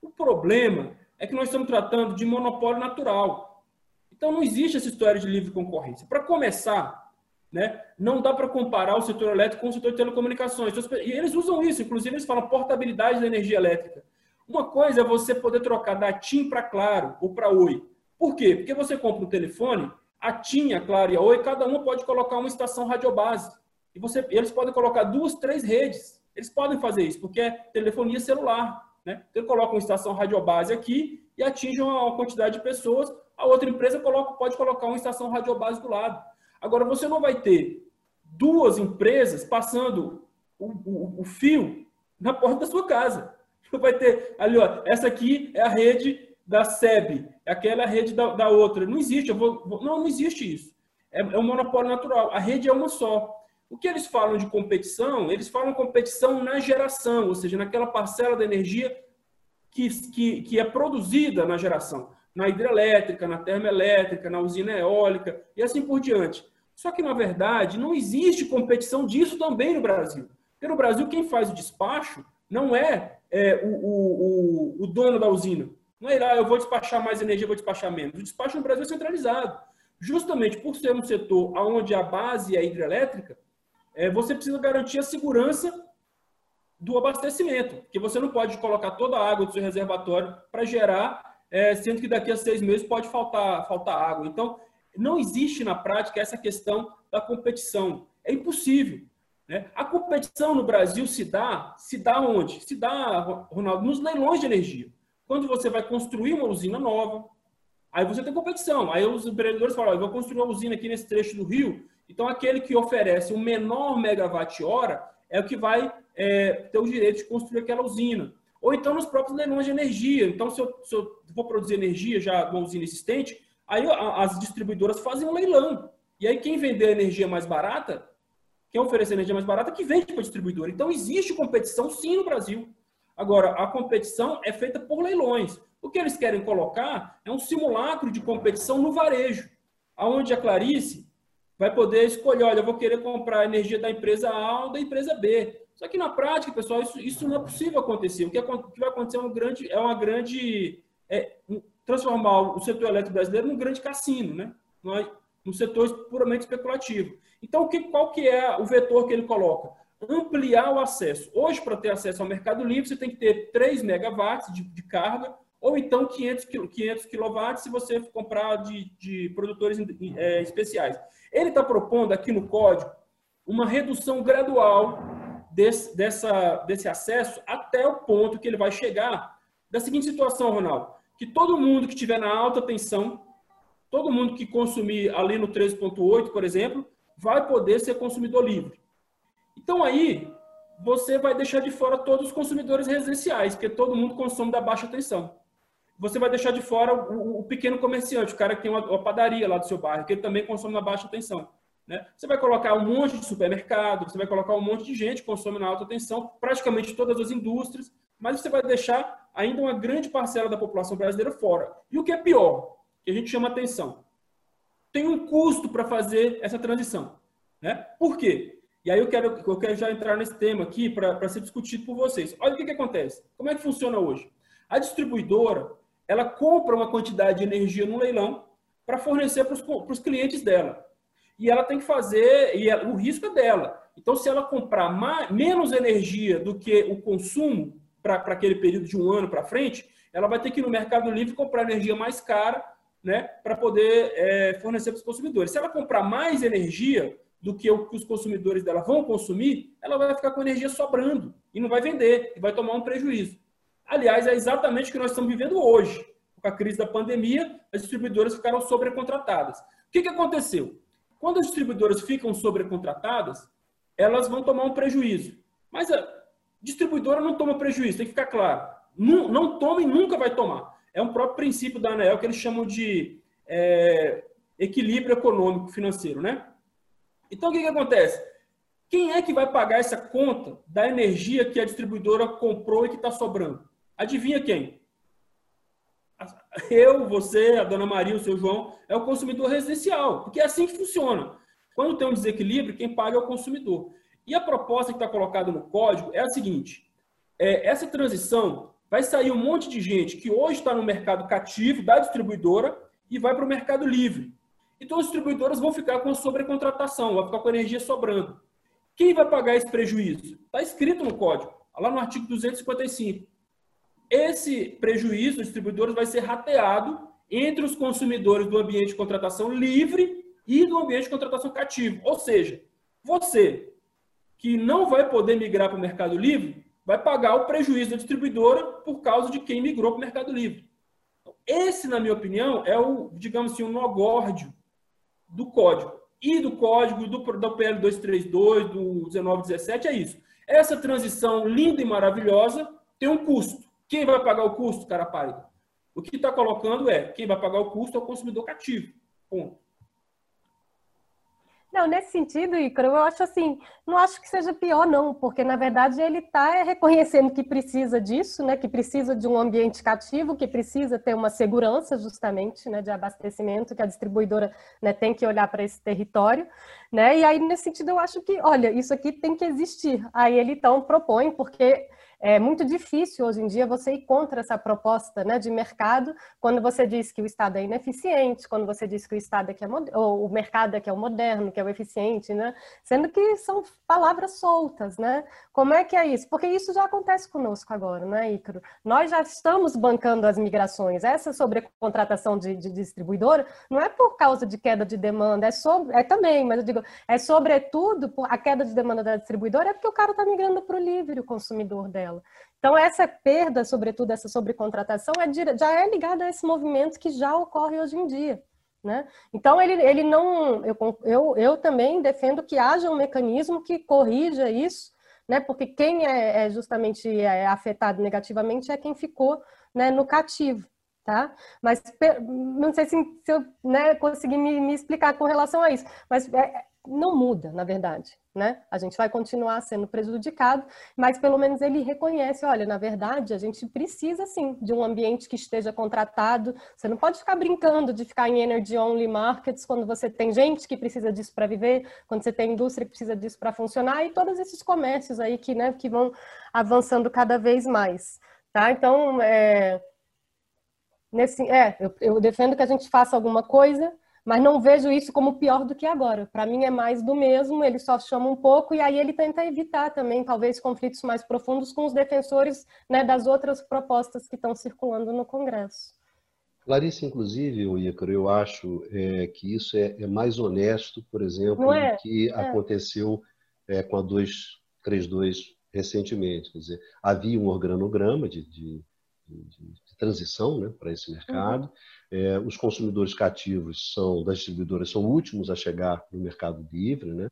O problema é que nós estamos tratando de monopólio natural. Então não existe essa história de livre concorrência. Para começar, né, não dá para comparar o setor elétrico com o setor de telecomunicações. E eles usam isso, inclusive eles falam portabilidade da energia elétrica. Uma coisa é você poder trocar da TIM para Claro ou para Oi. Por quê? Porque você compra um telefone, a TIM, a Claro e a Oi, cada uma pode colocar uma estação radiobase. E você, eles podem colocar duas, três redes. Eles podem fazer isso, porque é telefonia celular. Né? Então, coloca uma estação radiobase aqui e atinge uma quantidade de pessoas, a outra empresa coloca, pode colocar uma estação radiobase do lado. Agora, você não vai ter duas empresas passando o, o, o fio na porta da sua casa. Vai ter ali, ó, essa aqui é a rede da SEB, aquela é a rede da, da outra. Não existe, eu vou, vou, não, não existe isso. É, é um monopólio natural. A rede é uma só. O que eles falam de competição? Eles falam competição na geração, ou seja, naquela parcela da energia que, que, que é produzida na geração. Na hidrelétrica, na termoelétrica, na usina eólica e assim por diante. Só que, na verdade, não existe competição disso também no Brasil. Porque no Brasil, quem faz o despacho não é, é o, o, o, dono da usina. Não é lá, eu vou despachar mais energia, vou despachar menos. O despacho no Brasil é centralizado. Justamente por ser um setor onde a base é hidrelétrica, é, você precisa garantir a segurança do abastecimento, porque você não pode colocar toda a água do seu reservatório para gerar, é, sendo que daqui a seis meses pode faltar, faltar água. Então, não existe na prática essa questão da competição. É impossível. Né? A competição no Brasil se dá, se dá onde? Se dá, Ronaldo, nos leilões de energia. Quando você vai construir uma usina nova, aí você tem competição. Aí os empreendedores falam, eu vou construir uma usina aqui nesse trecho do Rio, então aquele que oferece o menor megawatt-hora é o que vai é, ter o direito de construir aquela usina. Ou então nos próprios leilões de energia. Então, se eu, se eu vou produzir energia já uma usina existente, aí as distribuidoras fazem um leilão. E aí quem vender a energia mais barata, quem oferecer energia mais barata, que vende para a distribuidora. Então, existe competição sim no Brasil. Agora, a competição é feita por leilões. O que eles querem colocar é um simulacro de competição no varejo, aonde a Clarice vai poder escolher, olha, eu vou querer comprar energia da empresa A ou da empresa B. Só que na prática, pessoal, isso, isso não é possível acontecer. O que, vai acontecer é uma grande, é uma grande é, transformar o setor elétrico brasileiro num grande cassino, né? num setor puramente especulativo. Então, qual que é o vetor que ele coloca? Ampliar o acesso. Hoje, para ter acesso ao mercado livre, você tem que ter 3 megawatts de, de carga ou então 500, 500 kW se você comprar de, de produtores é, especiais. Ele está propondo aqui no código uma redução gradual desse, dessa, desse acesso até o ponto que ele vai chegar da seguinte situação, Ronaldo, que todo mundo que estiver na alta tensão, todo mundo que consumir ali no 13.8, por exemplo, vai poder ser consumidor livre. Então aí, você vai deixar de fora todos os consumidores residenciais, porque todo mundo consome da baixa tensão você vai deixar de fora o, o, pequeno comerciante, o cara que tem uma, uma, padaria lá do seu bairro, que ele também consome na baixa tensão. Né? Você vai colocar um monte de supermercado, você vai colocar um monte de gente que consome na alta tensão, praticamente todas as indústrias, mas você vai deixar ainda uma grande parcela da população brasileira fora. E o que é pior, que a gente chama atenção, tem um custo para fazer essa transição. Né? Por quê? E aí eu quero, eu quero já entrar nesse tema aqui para ser discutido por vocês. Olha o que, que acontece. Como é que funciona hoje? A distribuidora, ela compra uma quantidade de energia no leilão para fornecer para os clientes dela. E ela tem que fazer, e ela, o risco é dela. Então, se ela comprar mais, menos energia do que o consumo para aquele período de um ano para frente, ela vai ter que ir no Mercado Livre comprar energia mais cara né, para poder é, fornecer para os consumidores. Se ela comprar mais energia do que o que os consumidores dela vão consumir, ela vai ficar com energia sobrando e não vai vender, e vai tomar um prejuízo. Aliás, é exatamente o que nós estamos vivendo hoje. Com a crise da pandemia, as distribuidoras ficaram sobrecontratadas. O que, que aconteceu? Quando as distribuidoras ficam sobrecontratadas, elas vão tomar um prejuízo. Mas a distribuidora não toma prejuízo, tem que ficar claro. Não, não toma e nunca vai tomar. É um próprio princípio da ANEL que eles chamam de é, equilíbrio econômico financeiro, né? Então, o que, que acontece? Quem é que vai pagar essa conta da energia que a distribuidora comprou e que está sobrando? Adivinha quem? Eu, você, a dona Maria, o seu João, é o consumidor residencial, porque é assim que funciona. Quando tem um desequilíbrio, quem paga é o consumidor. E a proposta que está colocada no código é a seguinte: é, essa transição vai sair um monte de gente que hoje está no mercado cativo da distribuidora e vai para o mercado livre. Então, as distribuidoras vão ficar com sobrecontratação, vão ficar com energia sobrando. Quem vai pagar esse prejuízo? Está escrito no código, lá no artigo 255 esse prejuízo dos distribuidores vai ser rateado entre os consumidores do ambiente de contratação livre e do ambiente de contratação cativo. Ou seja, você que não vai poder migrar para o mercado livre, vai pagar o prejuízo da distribuidora por causa de quem migrou para o Mercado Livre. Então, esse, na minha opinião, é o, digamos assim, o nó górdio do código. E do código do, do PL 232, do 1917, é isso. Essa transição linda e maravilhosa tem um custo. Quem vai pagar o custo, cara pálido? O que está colocando é quem vai pagar o custo é o consumidor cativo. Ponto. Não, nesse sentido, Ícaro, eu acho assim, não acho que seja pior, não, porque na verdade ele está reconhecendo que precisa disso, né? Que precisa de um ambiente cativo, que precisa ter uma segurança justamente, né, de abastecimento, que a distribuidora né, tem que olhar para esse território, né? E aí, nesse sentido, eu acho que, olha, isso aqui tem que existir. Aí ele então propõe, porque é muito difícil hoje em dia você ir contra essa proposta né, de mercado quando você diz que o Estado é ineficiente, quando você diz que o Estado é que é ou o mercado é que é o moderno, que é o eficiente, né? Sendo que são palavras soltas, né? Como é que é isso? Porque isso já acontece conosco agora, né, Ícaro? Nós já estamos bancando as migrações. Essa sobrecontratação de, de distribuidora não é por causa de queda de demanda, é sobre, é também, mas eu digo, é sobretudo a queda de demanda da distribuidora é porque o cara está migrando para o livre, o consumidor dela dela. Então, essa perda, sobretudo essa sobrecontratação, é, já é ligada a esse movimento que já ocorre hoje em dia. Né? Então, ele, ele não. Eu, eu, eu também defendo que haja um mecanismo que corrija isso, né? porque quem é, é justamente é afetado negativamente é quem ficou né, no cativo. Tá? Mas não sei se, se eu né, consegui me, me, explicar com relação a isso, mas é, não muda, na verdade, né? A gente vai continuar sendo prejudicado, mas pelo menos ele reconhece, olha, na verdade, a gente precisa sim de um ambiente que esteja contratado. Você não pode ficar brincando de ficar em energy only markets quando você tem gente que precisa disso para viver, quando você tem indústria que precisa disso para funcionar e todos esses comércios aí que, né, que vão avançando cada vez mais, tá? Então, é, nesse, é, eu, eu defendo que a gente faça alguma coisa mas não vejo isso como pior do que agora. Para mim é mais do mesmo, ele só chama um pouco e aí ele tenta evitar também, talvez, conflitos mais profundos com os defensores né, das outras propostas que estão circulando no Congresso. Clarice, inclusive, Ícaro, eu acho é, que isso é, é, mais honesto, por exemplo, é? do que é. aconteceu é, com a 232 recentemente. Quer dizer, havia um organograma de, de, de, de transição né, para esse mercado. Uhum é, os consumidores cativos são das distribuidoras são últimos a chegar no mercado livre, né?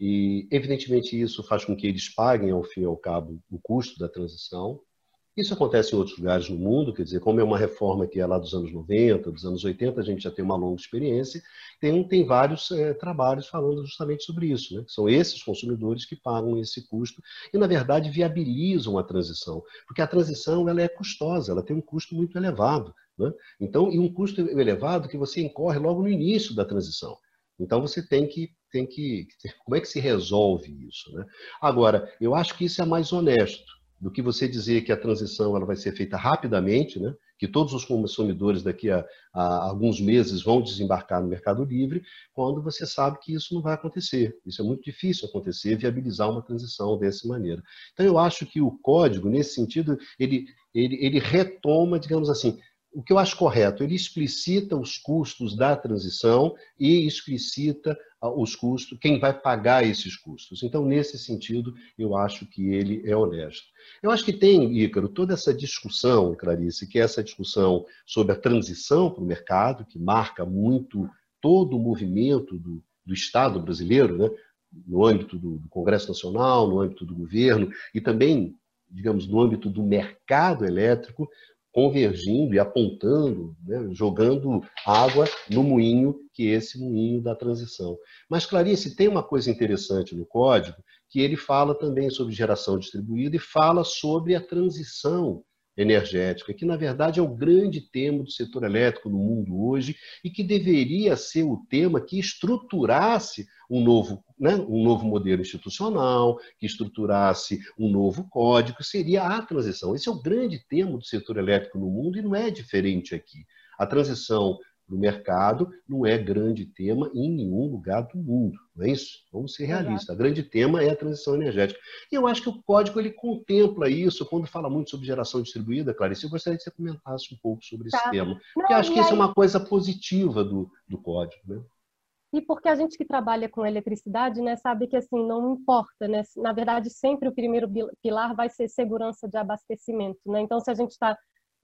E evidentemente isso faz com que eles paguem ao fim e ao cabo o custo da transição. Isso acontece em outros lugares no mundo, quer dizer, como é uma reforma que é lá dos anos 90, dos anos 80, a gente já tem uma longa experiência, tem, tem vários é, trabalhos falando justamente sobre isso, né? São esses consumidores que pagam esse custo e, na verdade, viabilizam a transição, porque a transição ela é custosa, ela tem um custo muito elevado. Né? Então, e um custo elevado que você incorre logo no início da transição. Então, você tem que, tem que. Como é que se resolve isso? Né? Agora, eu acho que isso é mais honesto do que você dizer que a transição ela vai ser feita rapidamente, né? que todos os consumidores daqui a, a, alguns meses vão desembarcar no Mercado Livre, quando você sabe que isso não vai acontecer. Isso é muito difícil acontecer, viabilizar uma transição dessa maneira. Então, eu acho que o código, nesse sentido, ele, ele, ele retoma, digamos assim, o que eu acho correto, ele explicita os custos da transição e explicita ah, os custos, quem vai pagar esses custos. Então, nesse sentido, eu acho que ele é honesto. Eu acho que tem, Ícaro, toda essa discussão, Clarice, que é essa discussão sobre a transição para o mercado, que marca muito todo o movimento do, do Estado brasileiro, né? no âmbito do, do Congresso Nacional, no âmbito do governo e também, digamos, no âmbito do mercado elétrico, convergindo e apontando, né, jogando água no moinho, que é esse moinho da transição. Mas, Clarice, tem uma coisa interessante no código, que ele fala também sobre geração distribuída e fala sobre a transição energética, que na verdade é o grande tema do setor elétrico no mundo hoje e que deveria ser o tema que estruturasse um novo, né, um novo modelo institucional, que estruturasse um novo código, seria a transição. Esse é o grande tema do setor elétrico no mundo e não é diferente aqui. A transição no mercado não é grande tema em nenhum lugar do mundo, não é isso? Vamos ser realistas. O grande tema é a transição energética. E eu acho que o código ele contempla isso quando fala muito sobre geração distribuída, Clarice. Eu gostaria que você comentasse um pouco sobre esse tá. tema, porque acho que aí... isso é uma coisa positiva do, do código. Né? e porque a gente que trabalha com eletricidade, né, sabe que assim não importa, né? Na verdade, sempre o primeiro pilar vai ser segurança de abastecimento, né? Então, se a gente está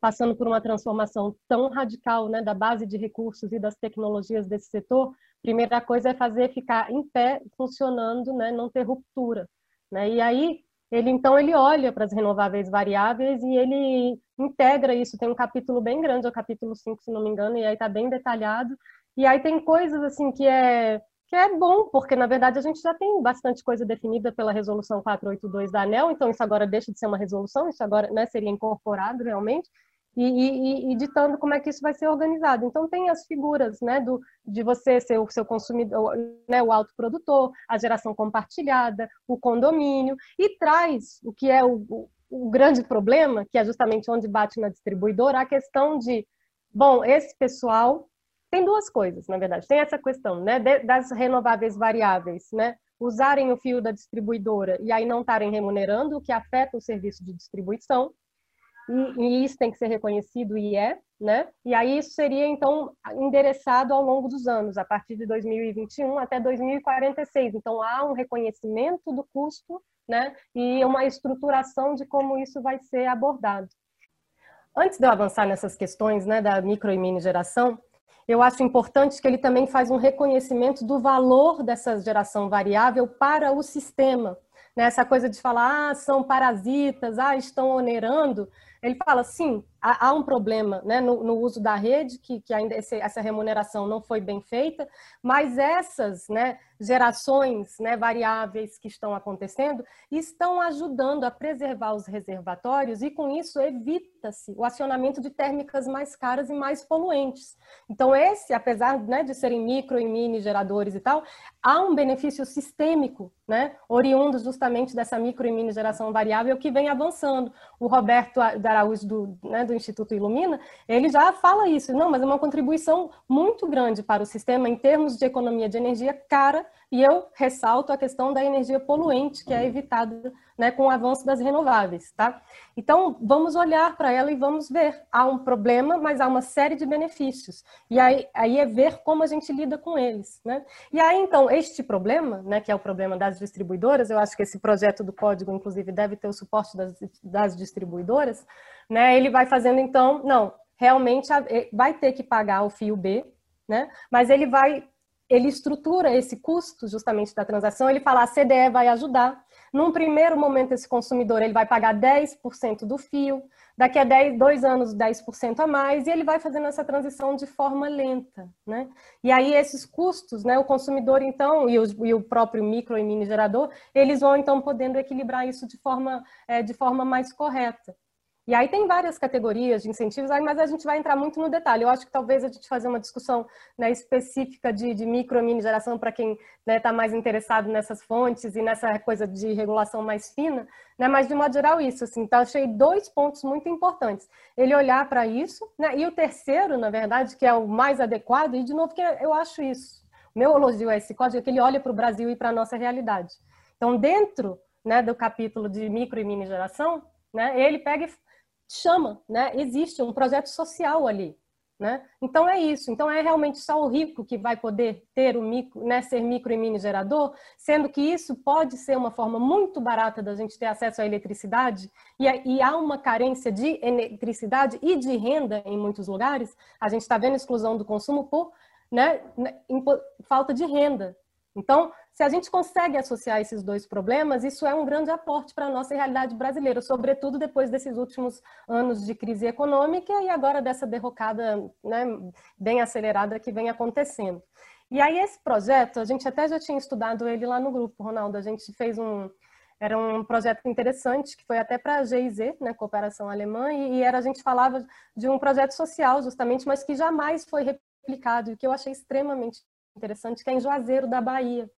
passando por uma transformação tão radical, né, da base de recursos e das tecnologias desse setor, primeira coisa é fazer ficar em pé, funcionando, né, não ter ruptura, né? E aí ele então ele olha para as renováveis variáveis e ele integra isso. Tem um capítulo bem grande, é o capítulo 5, se não me engano, e aí está bem detalhado. E aí tem coisas assim que é que é bom, porque na verdade a gente já tem bastante coisa definida pela resolução 482 da ANEL, então isso agora deixa de ser uma resolução, isso agora né, seria incorporado realmente e, e, e, ditando como é que isso vai ser organizado. Então tem as figuras, né, do, de você ser o seu consumidor, né, o autoprodutor, a geração compartilhada, o condomínio, e traz o que é o, o, o grande problema, que é justamente onde bate na distribuidora, a questão de, bom, esse pessoal tem duas coisas, na verdade. Tem essa questão, né, das renováveis variáveis, né, usarem o fio da distribuidora e aí não estarem remunerando, o que afeta o serviço de distribuição e, e, isso tem que ser reconhecido e é, né? E aí isso seria então endereçado ao longo dos anos, a partir de 2021 até 2046. Então há um reconhecimento do custo, né? E uma estruturação de como isso vai ser abordado. Antes de eu avançar nessas questões, né, da micro e mini geração, eu acho importante que ele também faz um reconhecimento do valor dessa geração variável para o sistema. Né? Essa coisa de falar, ah, são parasitas, ah, estão onerando, ele fala, sim, há, há um problema né, no, no, uso da rede, que, que ainda esse, essa remuneração não foi bem feita, mas essas né, gerações né, variáveis que estão acontecendo estão ajudando a preservar os reservatórios e, com isso, evita-se o acionamento de térmicas mais caras e mais poluentes. Então, esse, apesar né, de serem micro e mini geradores e tal, há um benefício sistêmico, né, oriundo justamente dessa micro e mini geração variável que vem avançando. O Roberto Araújo, do, né, do Instituto Ilumina, ele já fala isso. Não, mas é uma contribuição muito grande para o sistema em termos de economia de energia cara, e eu ressalto a questão da energia poluente, que é evitada né, com o avanço das renováveis. Tá? Então, vamos olhar para ela e vamos ver. Há um problema, mas há uma série de benefícios. E aí, aí é ver como a gente lida com eles. Né? E aí, então, este problema, né, que é o problema das distribuidoras, eu acho que esse projeto do código, inclusive, deve ter o suporte das, das distribuidoras, né, ele vai fazendo, então, não, realmente vai ter que pagar o fio B, né, mas ele vai ele estrutura esse custo justamente da transação, ele fala a CDE vai ajudar. Num primeiro momento, esse consumidor ele vai pagar 10% do fio, daqui a 10, dois anos 10% a mais, e ele vai fazendo essa transição de forma lenta. Né? E aí esses custos, né, o consumidor então, e o, e o próprio micro e mini gerador, eles vão então podendo equilibrar isso de forma, é, de forma mais correta. E aí tem várias categorias de incentivos, mas a gente vai entrar muito no detalhe. Eu acho que talvez a gente fazer uma discussão né, específica de, de micro e mini geração para quem está né, tá mais interessado nessas fontes e nessa coisa de regulação mais fina, né, mas de modo geral isso. Assim, então, achei dois pontos muito importantes. Ele olhar para isso, né, e o terceiro, na verdade, que é o mais adequado, e de novo que eu acho isso. Meu elogio a esse código é que ele olha para o Brasil e para a nossa realidade. Então, dentro né, do capítulo de micro e mini geração, né, ele pega e chama, né? Existe um projeto social ali, né? Então é isso. Então é realmente só o rico que vai poder ter o micro, né, ser micro e mini gerador, sendo que isso pode ser uma forma muito barata da gente ter acesso à eletricidade e, e há uma carência de eletricidade e de renda em muitos lugares. A gente está vendo exclusão do consumo por né, falta de renda. Então, se a gente consegue associar esses dois problemas, isso é um grande aporte para a nossa realidade brasileira, sobretudo depois desses últimos anos de crise econômica e agora dessa derrocada né, bem acelerada que vem acontecendo. E aí esse projeto, a gente até já tinha estudado ele lá no grupo, Ronaldo, a gente fez um, era um projeto interessante que foi até para a GIZ, né, Cooperação Alemã, e, era a gente falava de um projeto social justamente, mas que jamais foi replicado, e que eu achei extremamente interessante, que é em Juazeiro da Bahia.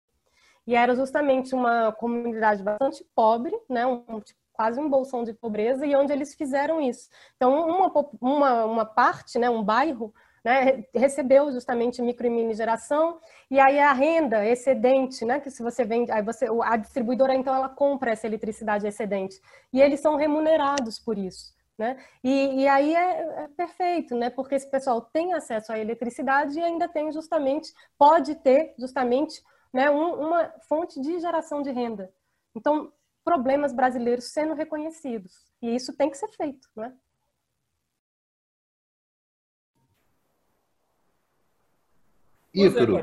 E era justamente uma comunidade bastante pobre, né? Um, quase um bolsão de pobreza, e onde eles fizeram isso. Então, uma, uma, uma parte, né, um bairro, né, recebeu justamente micro e mini geração, e aí a renda excedente, né, que se você vende, aí você, a distribuidora então ela compra essa eletricidade excedente, e eles são remunerados por isso. Né? E, e aí é, é, perfeito, né? porque esse pessoal tem acesso à eletricidade e ainda tem justamente, pode ter justamente né, um, uma fonte de geração de renda. Então, problemas brasileiros sendo reconhecidos. E isso tem que ser feito. Né? Ícaro.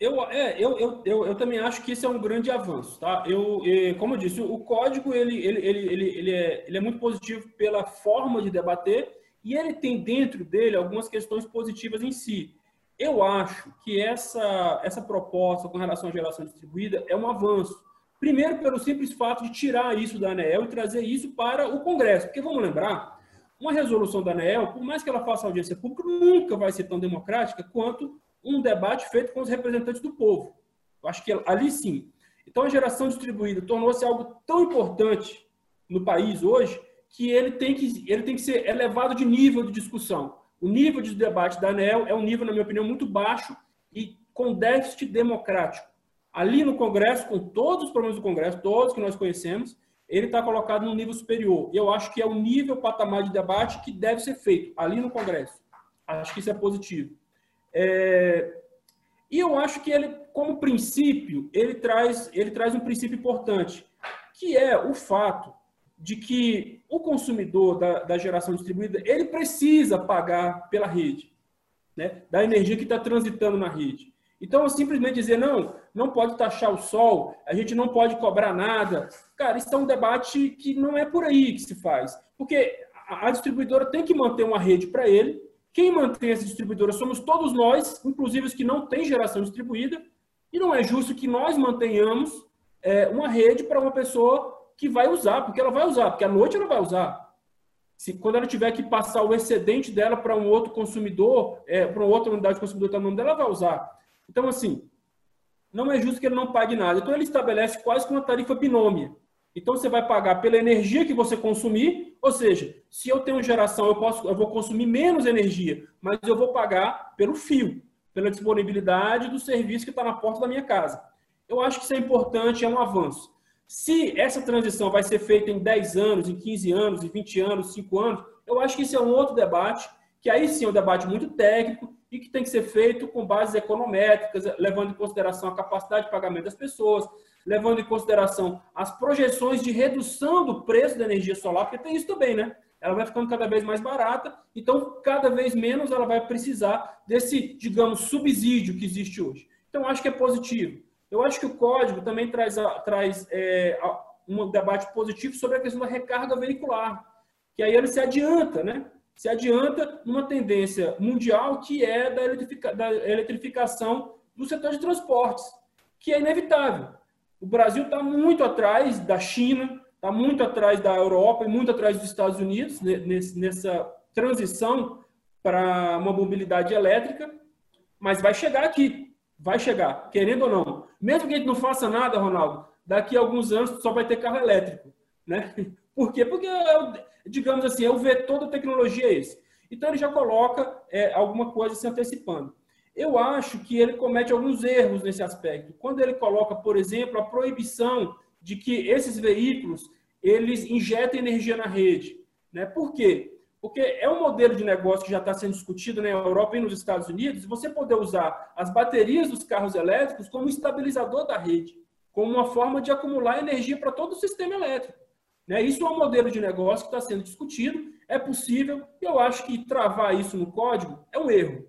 Eu, é, eu, eu, eu, eu, também acho que esse é um grande avanço, tá? Eu, como eu disse, o código ele, ele, ele, ele, ele, é, ele é muito positivo pela forma de debater e ele tem dentro dele algumas questões positivas em si. Eu acho que essa, essa proposta com relação à geração distribuída é um avanço. Primeiro, pelo simples fato de tirar isso da ANEEL e trazer isso para o Congresso. Porque vamos lembrar, uma resolução da ANEEL, por mais que ela faça audiência pública, nunca vai ser tão democrática quanto um debate feito com os representantes do povo. Eu acho que ali sim. Então, a geração distribuída tornou-se algo tão importante no país hoje que ele tem que, ele tem que ser elevado de nível de discussão. O nível de debate da ANEL é um nível, na minha opinião, muito baixo e com déficit democrático. Ali no Congresso, com todos os problemas do Congresso, todos que nós conhecemos, ele está colocado num nível superior. Eu acho que é o nível patamar de debate que deve ser feito ali no Congresso. Acho que isso é positivo. É, e eu acho que ele, como princípio, ele traz, ele traz um princípio importante, que é o fato de que o consumidor da, da geração distribuída ele precisa pagar pela rede, né, da energia que está transitando na rede. Então, simplesmente dizer, não, não pode taxar o sol, a gente não pode cobrar nada. Cara, isso é um debate que não é por aí que se faz. Porque a distribuidora tem que manter uma rede para ele, quem mantém essa distribuidora somos todos nós, inclusive os que não têm geração distribuída, e não é justo que nós mantenhamos é, uma rede para uma pessoa que vai usar, porque ela vai usar, porque à noite ela vai usar. Se, quando ela tiver que passar o excedente dela para um outro consumidor, é, para outra unidade de consumidor está no nome dela, ela vai usar. Então, assim, não é justo que ele não pague nada. Então, ele estabelece quase que uma tarifa binômia. Então você vai pagar pela energia que você consumir, ou seja, se eu tenho geração, eu posso, eu vou consumir menos energia, mas eu vou pagar pelo fio, pela disponibilidade do serviço que está na porta da minha casa. Eu acho que isso é importante, é um avanço. Se essa transição vai ser feita em 10 anos, em 15 anos, em 20 anos, 5 anos, eu acho que isso é um outro debate, que aí sim é um debate muito técnico e que tem que ser feito com bases econométricas, levando em consideração a capacidade de pagamento das pessoas, levando em consideração as projeções de redução do preço da energia solar, porque tem isso também, né? Ela vai ficando cada vez mais barata, então cada vez menos ela vai precisar desse, digamos, subsídio que existe hoje. Então, acho que é positivo. Eu acho que o código também traz, traz é, um debate positivo sobre a questão da recarga veicular, que aí ele se adianta, né? Se adianta numa tendência mundial que é da, eletrifica, da eletrificação do setor de transportes, que é inevitável. O Brasil está muito atrás da China, está muito atrás da Europa e muito atrás dos Estados Unidos nessa transição para uma mobilidade elétrica, mas vai chegar aqui, vai chegar, querendo ou não. Mesmo que a gente não faça nada, Ronaldo, daqui a alguns anos só vai ter carro elétrico, né? Por quê? Porque, é digamos assim, é o vetor da tecnologia esse. Então ele já coloca é, alguma coisa se antecipando. Eu acho que ele comete alguns erros nesse aspecto. Quando ele coloca, por exemplo, a proibição de que esses veículos eles injetem energia na rede. Né? Por quê? Porque é um modelo de negócio que já está sendo discutido na Europa e nos Estados Unidos, você poder usar as baterias dos carros elétricos como estabilizador da rede, como uma forma de acumular energia para todo o sistema elétrico. Né? Isso é um modelo de negócio que está sendo discutido, é possível, e eu acho que travar isso no código é um erro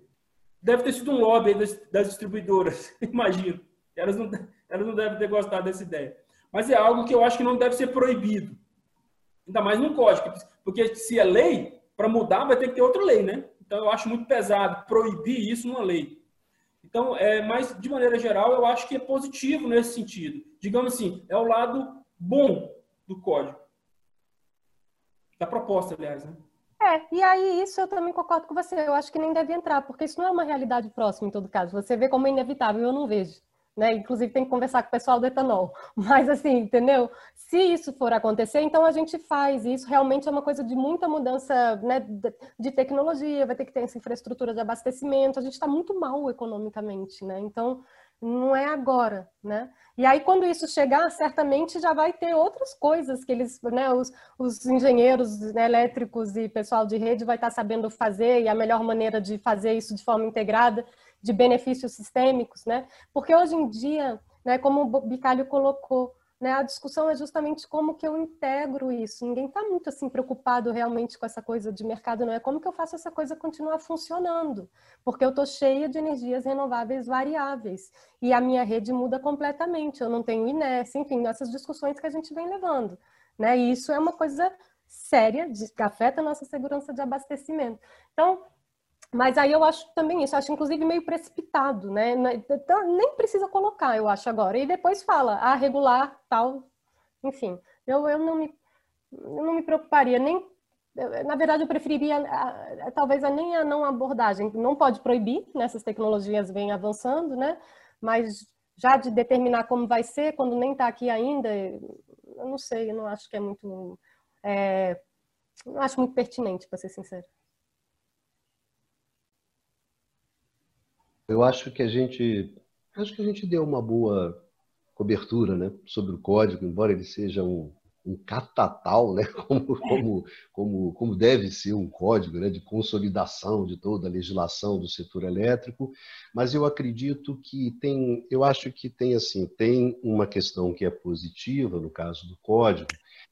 deve ter sido um lobby das, das distribuidoras, imagino. Elas não, elas não devem ter gostado dessa ideia. Mas é algo que eu acho que não deve ser proibido. Ainda mais num código. Porque se é lei, para mudar vai ter que ter outra lei, né? Então eu acho muito pesado proibir isso numa lei. Então, é, mas de maneira geral, eu acho que é positivo nesse sentido. Digamos assim, é o lado bom do código. Da proposta, aliás, né? É, e aí isso eu também concordo com você. Eu acho que nem deve entrar, porque isso não é uma realidade próxima em todo caso. Você vê como é inevitável, eu não vejo. Né? Inclusive tem que conversar com o pessoal do etanol. Mas assim, entendeu? Se isso for acontecer, então a gente faz. E isso realmente é uma coisa de muita mudança né, de tecnologia, vai ter que ter essa infraestrutura de abastecimento. A gente está muito mal economicamente, né? Então não é agora, né? E aí, quando isso chegar, certamente já vai ter outras coisas que eles, né, os, os engenheiros né, elétricos e pessoal de rede vai estar sabendo fazer e a melhor maneira de fazer isso de forma integrada, de benefícios sistêmicos, né? Porque hoje em dia, né, como o Bicalho colocou, né? A discussão é justamente como que eu integro isso. Ninguém está muito assim preocupado realmente com essa coisa de mercado, não é como que eu faço essa coisa continuar funcionando, porque eu estou cheia de energias renováveis variáveis e a minha rede muda completamente. Eu não tenho inércia, enfim, essas discussões que a gente vem levando, né? E isso é uma coisa séria que afeta a nossa segurança de abastecimento. Então, mas aí eu acho também isso, acho inclusive meio precipitado, né? Então, nem precisa colocar, eu acho agora. E depois fala, ah, regular, tal, enfim. Eu, eu, não, me, eu não me preocuparia, nem. Na verdade, eu preferiria talvez a, nem a não abordagem. Não pode proibir, né? tecnologias vêm avançando, né? Mas já de determinar como vai ser, quando nem está aqui ainda, eu não sei, eu não acho que é muito. É, não acho muito pertinente, para ser sincero. Eu acho que a gente acho que a gente deu uma boa cobertura, né, sobre o código, embora ele seja um, um catatal, né, como, como, como, como deve ser um código, né, de consolidação de toda a legislação do setor elétrico, mas eu acredito que tem, eu acho que tem assim, tem uma questão que é positiva no caso do código,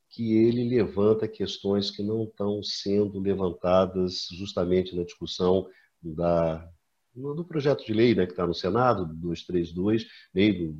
que ele levanta questões que não estão sendo levantadas justamente na discussão da do projeto de lei né, que está no Senado, 232, lei do,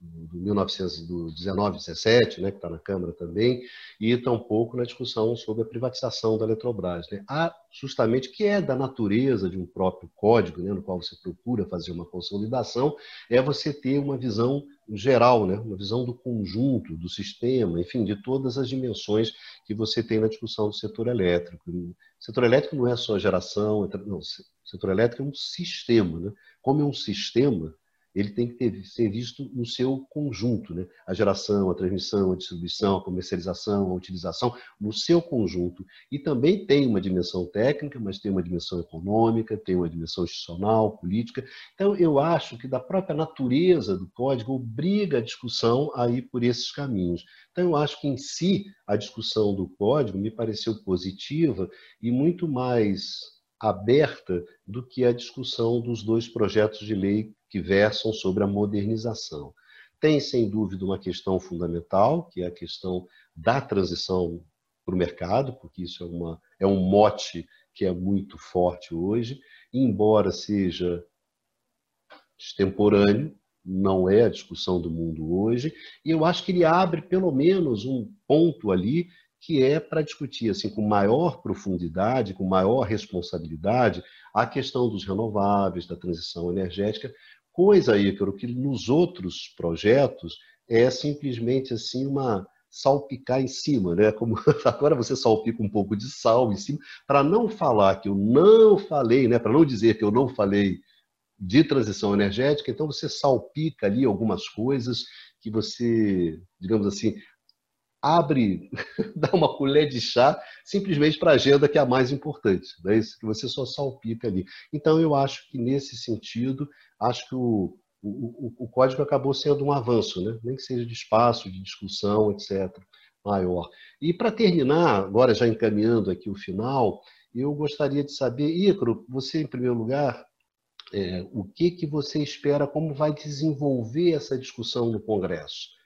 do 1919, 17, né, que está na Câmara também, e tampouco na discussão sobre a privatização da Eletrobras. Né. Há justamente que é da natureza de um próprio código, né, no qual você procura fazer uma consolidação, é você ter uma visão geral, né, uma visão do conjunto, do sistema, enfim, de todas as dimensões que você tem na discussão do setor elétrico. O setor elétrico não é só geração, não, o setor elétrico é um sistema. Né? Como é um sistema, ele tem que ter, ser visto no seu conjunto, né? A geração, a transmissão, a distribuição, a comercialização, a utilização, no seu conjunto. E também tem uma dimensão técnica, mas tem uma dimensão econômica, tem uma dimensão institucional, política. Então, eu acho que da própria natureza do código obriga a discussão a ir por esses caminhos. Então, eu acho que em si a discussão do código me pareceu positiva e muito mais aberta do que a discussão dos dois projetos de lei que versam sobre a modernização. Tem, sem dúvida, uma questão fundamental, que é a questão da transição para o mercado, porque isso é, uma, é um mote que é muito forte hoje, embora seja extemporâneo, não é a discussão do mundo hoje, e eu acho que ele abre pelo menos um ponto ali que é para discutir assim com maior profundidade, com maior responsabilidade, a questão dos renováveis, da transição energética, coisa aí que nos outros projetos é simplesmente assim uma salpicar em cima, né? Como agora você salpica um pouco de sal em cima, para não falar que eu não falei, né? Para não dizer que eu não falei de transição energética, então você salpica ali algumas coisas que você, digamos assim, abre, dá uma colher de chá simplesmente para a agenda que é a mais importante, é isso que você só salpica ali. Então eu acho que nesse sentido, acho que o, o, o, código acabou sendo um avanço, né? nem que seja de espaço, de discussão, etc., maior. E para terminar, agora já encaminhando aqui o final, eu gostaria de saber, Icaro, você em primeiro lugar, é, o que, que você espera, como vai desenvolver essa discussão no Congresso?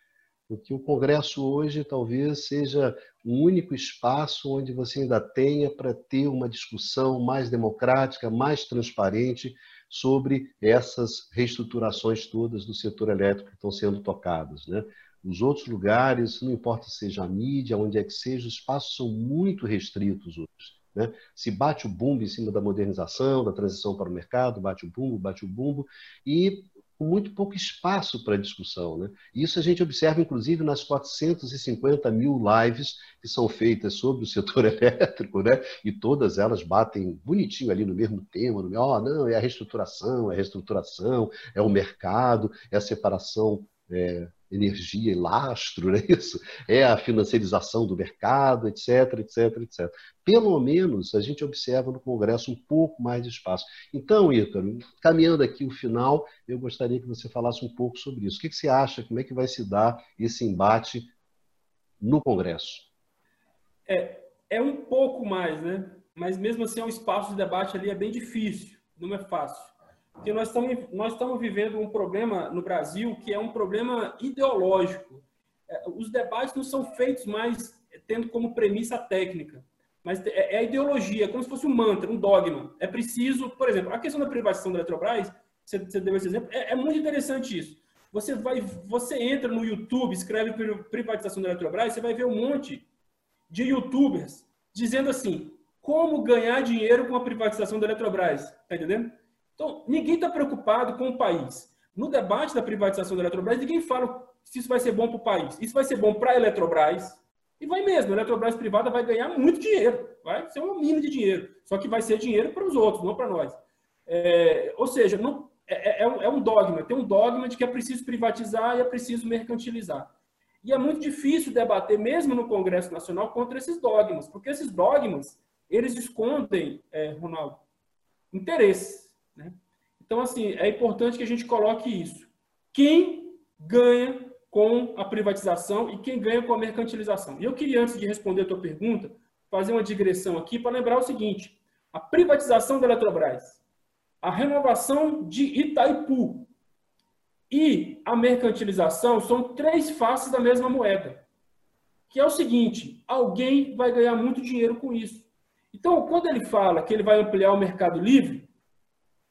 Porque o Congresso hoje talvez seja o único espaço onde você ainda tenha para ter uma discussão mais democrática, mais transparente sobre essas reestruturações todas do setor elétrico que estão sendo tocadas. Né? Os outros lugares, não importa se seja a mídia, onde é que seja, os espaços são muito restritos hoje. Né? Se bate o bumbo em cima da modernização, da transição para o mercado, bate o bumbo, bate o bumbo, e com muito pouco espaço para discussão. Né? Isso a gente observa, inclusive, nas 450 mil lives que são feitas sobre o setor elétrico, né? e todas elas batem bonitinho ali no mesmo tema, no oh, não, é a reestruturação, é a reestruturação, é o mercado, é a separação é, energia e lastro, não é isso? É a financiarização do mercado, etc, etc, etc. Pelo menos a gente observa no Congresso um pouco mais de espaço. Então, Ícaro, caminhando aqui o final, eu gostaria que você falasse um pouco sobre isso. O que você acha? Como é que vai se dar esse embate no Congresso? É, é um pouco mais, né? Mas mesmo assim, o espaço de debate ali é bem difícil, não é fácil. Porque nós estamos, nós estamos vivendo um problema no Brasil que é um problema ideológico. É, os debates não são feitos mais tendo como premissa técnica, mas é, é a ideologia, como se fosse um mantra, um dogma. É preciso, por exemplo, a questão da privatização da Eletrobras, você, você deu esse exemplo, é, é muito interessante isso. Você vai, você entra no YouTube, escreve privatização da Eletrobras, você vai ver um monte de YouTubers dizendo assim: como ganhar dinheiro com a privatização da Eletrobras, tá entendendo? Então, ninguém está preocupado com o país. No debate da privatização da Eletrobras, ninguém fala se isso vai ser bom para o país. Isso vai ser bom para a Eletrobras. E vai mesmo. A Eletrobras privada vai ganhar muito dinheiro. Vai ser uma mina de dinheiro. Só que vai ser dinheiro para os outros, não para nós. É, ou seja, não, é, é, é, um dogma. Tem um dogma de que é preciso privatizar e é preciso mercantilizar. E é muito difícil debater, mesmo no Congresso Nacional, contra esses dogmas. Porque esses dogmas, eles escondem, é, Ronaldo, interesses. Então, assim, é importante que a gente coloque isso. Quem ganha com a privatização e quem ganha com a mercantilização? E eu queria, antes de responder a tua pergunta, fazer uma digressão aqui para lembrar o seguinte: a privatização da Eletrobras, a renovação de Itaipu e a mercantilização são três faces da mesma moeda. Que é o seguinte: alguém vai ganhar muito dinheiro com isso. Então, quando ele fala que ele vai ampliar o mercado livre,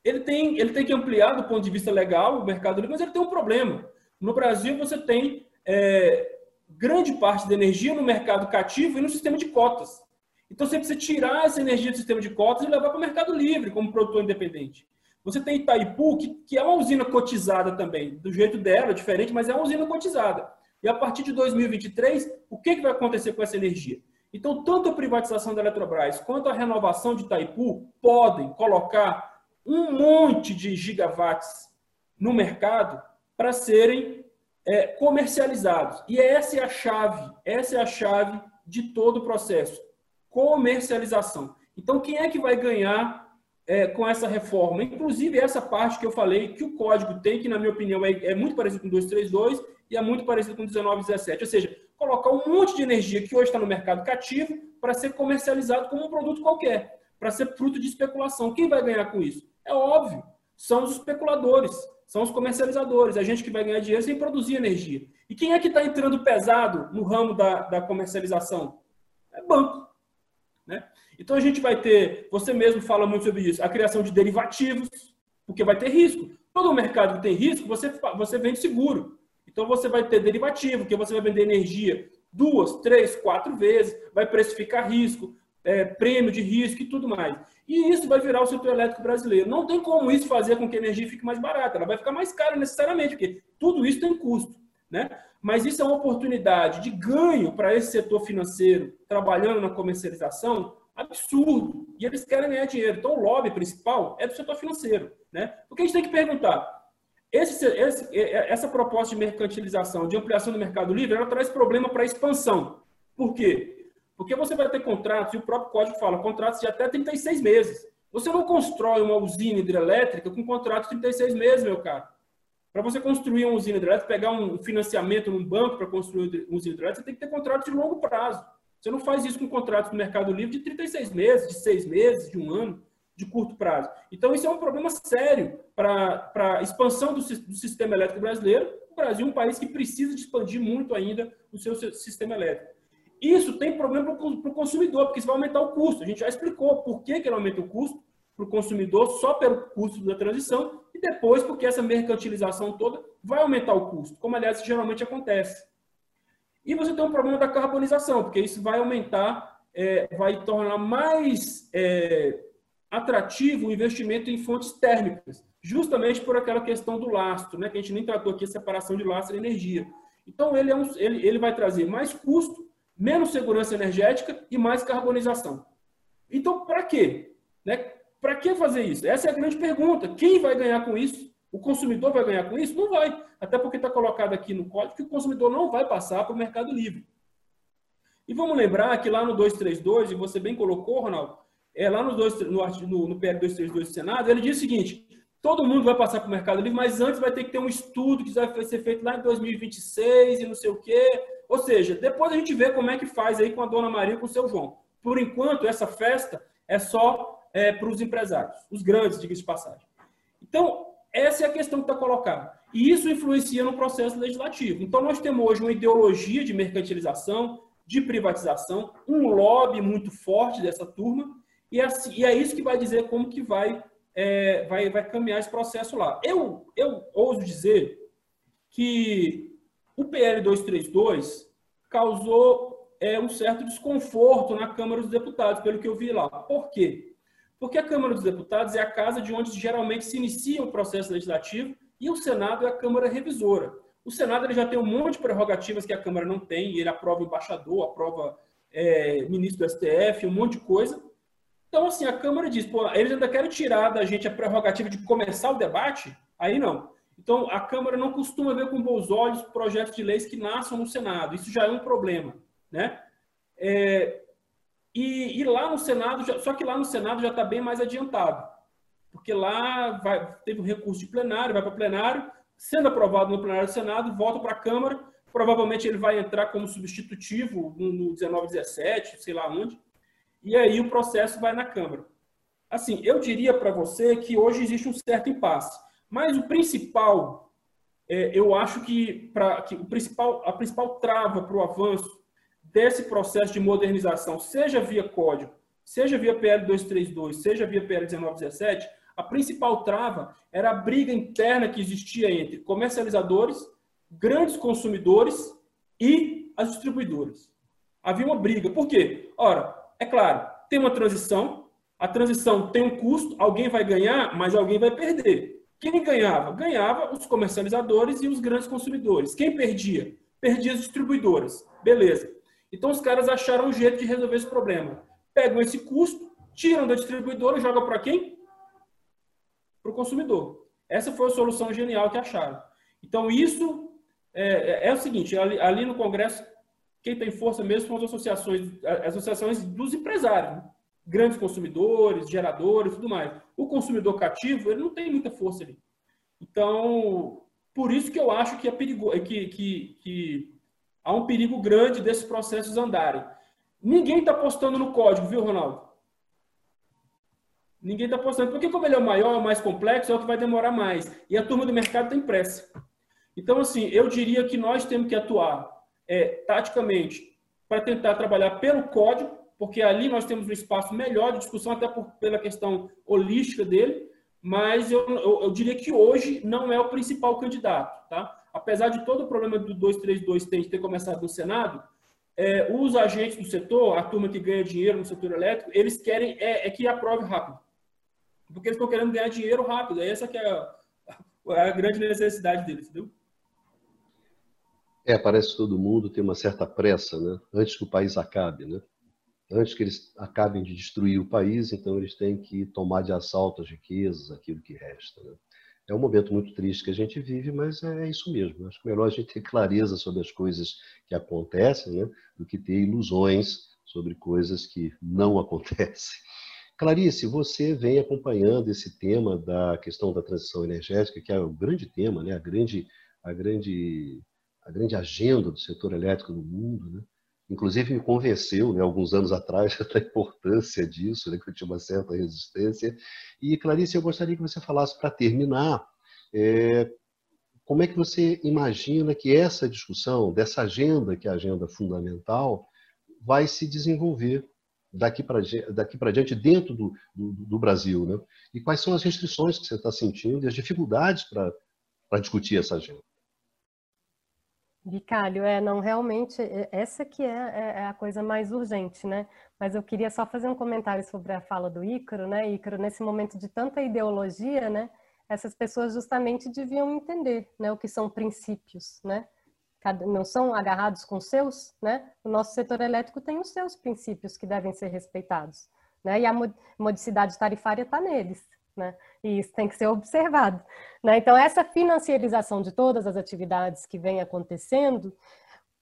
ele tem, ele tem que ampliar do ponto de vista legal o mercado livre, mas ele tem um problema. No Brasil, você tem é, grande parte da energia no mercado cativo e no sistema de cotas. Então, você precisa tirar essa energia do sistema de cotas e levar para o mercado livre, como produtor independente. Você tem Itaipu, que, que é uma usina cotizada também, do jeito dela, diferente, mas é uma usina cotizada. E a partir de 2023, o que, que vai acontecer com essa energia? Então, tanto a privatização da Eletrobras quanto a renovação de Itaipu podem colocar um monte de gigawatts no mercado para serem é, comercializados. E essa é a chave, essa é a chave de todo o processo. Comercialização. Então, quem é que vai ganhar é, com essa reforma? Inclusive, essa parte que eu falei, que o código tem, que na minha opinião é, é muito parecido com 232 e é muito parecido com 1917. Ou seja, colocar um monte de energia que hoje está no mercado cativo para ser comercializado como um produto qualquer, para ser fruto de especulação. Quem vai ganhar com isso? É óbvio, são os especuladores, são os comercializadores, a gente que vai ganhar dinheiro sem produzir energia. E quem é que está entrando pesado no ramo da, da comercialização? É banco. Né? Então a gente vai ter, você mesmo fala muito sobre isso, a criação de derivativos, porque vai ter risco. Todo mercado que tem risco, você, você vende seguro. Então você vai ter derivativo, que você vai vender energia duas, três, quatro vezes, vai precificar risco, é, prêmio de risco e tudo mais. E isso vai virar o setor elétrico brasileiro. Não tem como isso fazer com que a energia fique mais barata. Ela vai ficar mais cara necessariamente, porque tudo isso tem custo. Né? Mas isso é uma oportunidade de ganho para esse setor financeiro trabalhando na comercialização absurdo. E eles querem ganhar dinheiro. Então, o lobby principal é do setor financeiro. Né? Porque a gente tem que perguntar: esse, esse, essa proposta de mercantilização, de ampliação do mercado livre, ela traz problema para a expansão. Por quê? Porque você vai ter contratos, e o próprio código fala, contratos de até 36 meses. Você não constrói uma usina hidrelétrica com contrato de 36 meses, meu caro. Para você construir uma usina hidrelétrica, pegar um financiamento num banco para construir uma usina hidrelétrica, você tem que ter contrato de longo prazo. Você não faz isso com contratos no Mercado Livre de 36 meses, de 6 meses, de um ano, de curto prazo. Então, isso é um problema sério para a expansão do, do sistema elétrico brasileiro. O Brasil é um país que precisa de expandir muito ainda o seu sistema elétrico. Isso tem problema para o consumidor, porque isso vai aumentar o custo. A gente já explicou por que, que ele aumenta o custo para o consumidor só pelo custo da transição e depois porque essa mercantilização toda vai aumentar o custo, como aliás geralmente acontece. E você tem um problema da carbonização, porque isso vai aumentar, é, vai tornar mais é, atrativo o investimento em fontes térmicas, justamente por aquela questão do lastro, né, que a gente nem tratou aqui, a separação de lastro e energia. Então, ele, é um, ele, ele vai trazer mais custo menos segurança energética e mais carbonização. Então, para quê? Né? Para que fazer isso? Essa é a grande pergunta. Quem vai ganhar com isso? O consumidor vai ganhar com isso? Não vai. Até porque está colocado aqui no código que o consumidor não vai passar para o Mercado Livre. E vamos lembrar que lá no 232, e você bem colocou, Ronaldo, é, lá no, 2, no, no, no PL 232 do Senado, ele diz o seguinte: todo mundo vai passar para o Mercado Livre, mas antes vai ter que ter um estudo que vai ser feito lá em 2026 e não sei o quê. Ou seja, depois a gente vê como é que faz aí com a Dona Maria e com o seu João. Por enquanto, essa festa é só é, para os empresários, os grandes, diga-se de passagem. Então, essa é a questão que está colocada. E isso influencia no processo legislativo. Então, nós temos hoje uma ideologia de mercantilização, de privatização, um lobby muito forte dessa turma, e, assim, e é isso que vai dizer como que vai, é, vai, vai caminhar esse processo lá. Eu, eu ouso dizer que o PL 232 causou é, um certo desconforto na Câmara dos Deputados, pelo que eu vi lá. Por quê? Porque a Câmara dos Deputados é a casa de onde geralmente se inicia o processo legislativo e o Senado é a Câmara revisora. O Senado ele já tem um monte de prerrogativas que a Câmara não tem, ele aprova embaixador, aprova é, ministro do STF, um monte de coisa. Então, assim, a Câmara diz, pô, eles ainda querem tirar da gente a prerrogativa de começar o debate? Aí não. Então, a Câmara não costuma ver com bons olhos projetos de leis que nasçam no Senado. Isso já é um problema, né? É, e, e, lá no Senado, já, só que lá no Senado já está bem mais adiantado. Porque lá vai, teve um recurso de plenário, vai para plenário, sendo aprovado no plenário do Senado, volta para a Câmara, provavelmente ele vai entrar como substitutivo no, no 19, 17, sei lá onde, e aí o processo vai na Câmara. Assim, eu diria para você que hoje existe um certo impasse, mas o principal, é, eu acho que, pra, que o principal, a principal trava para o avanço desse processo de modernização, seja via código, seja via PL 232, seja via PL 1917, a principal trava era a briga interna que existia entre comercializadores, grandes consumidores e as distribuidoras. Havia uma briga. Por quê? Ora, é claro, tem uma transição, a transição tem um custo, alguém vai ganhar, mas alguém vai perder. Quem ganhava? Ganhava os comercializadores e os grandes consumidores. Quem perdia? Perdia as distribuidoras. Beleza. Então os caras acharam um jeito de resolver esse problema. Pegam esse custo, tiram da distribuidora e jogam para quem? Para o consumidor. Essa foi a solução genial que acharam. Então isso é, é, é o seguinte, ali, ali no Congresso quem tem força mesmo são as associações, as associações dos empresários, né? Grandes consumidores, geradores, tudo mais. O consumidor cativo, ele não tem muita força ali. Então, por isso que eu acho que é que, que, que há um perigo grande desses processos andarem. Ninguém está postando no código, viu, Ronaldo? Ninguém está postando. Porque como ele é o maior, mais complexo, é o que vai demorar mais. E a turma do mercado tem pressa. Então, assim, eu diria que nós temos que atuar é, taticamente para tentar trabalhar pelo código, porque ali nós temos um espaço melhor de discussão, até por, pela questão holística dele, mas eu, eu, eu, diria que hoje não é o principal candidato. Tá? Apesar de todo o problema do 232 ter, ter começado no Senado, é, os agentes do setor, a turma que ganha dinheiro no setor elétrico, eles querem é, é que aprove rápido. Porque eles estão querendo ganhar dinheiro rápido. Essa que é a, a grande necessidade deles, entendeu? É, parece que todo mundo tem uma certa pressa, né? Antes que o país acabe, né? Antes que eles acabem de destruir o país, então eles têm que tomar de assalto as riquezas, aquilo que resta. Né? É um momento muito triste que a gente vive, mas é isso mesmo. Acho que é melhor a gente ter clareza sobre as coisas que acontecem, né? Do que ter ilusões sobre coisas que não acontecem. Clarice, você vem acompanhando esse tema da questão da transição energética, que é o grande tema, né? A grande, a grande a grande agenda do setor elétrico no mundo, né? Inclusive me convenceu, né, alguns anos atrás, da importância disso, né, que eu tinha uma certa resistência. E, Clarice, eu gostaria que você falasse, para terminar, é, como é que você imagina que essa discussão, dessa agenda, que é a agenda fundamental, vai se desenvolver daqui para daqui diante dentro do, do, do, Brasil? Né? E quais são as restrições que você está sentindo e as dificuldades para discutir essa agenda? Vicálio, é, não, realmente, essa que é, é, é, a coisa mais urgente, né? Mas eu queria só fazer um comentário sobre a fala do Ícaro, né? Ícaro, nesse momento de tanta ideologia, né? Essas pessoas justamente deviam entender, né? O que são princípios, né? Não são agarrados com seus, né? O nosso setor elétrico tem os seus princípios que devem ser respeitados, né? E a modicidade tarifária está neles, Né? E isso tem que ser observado. Né? Então, essa financiarização de todas as atividades que vem acontecendo,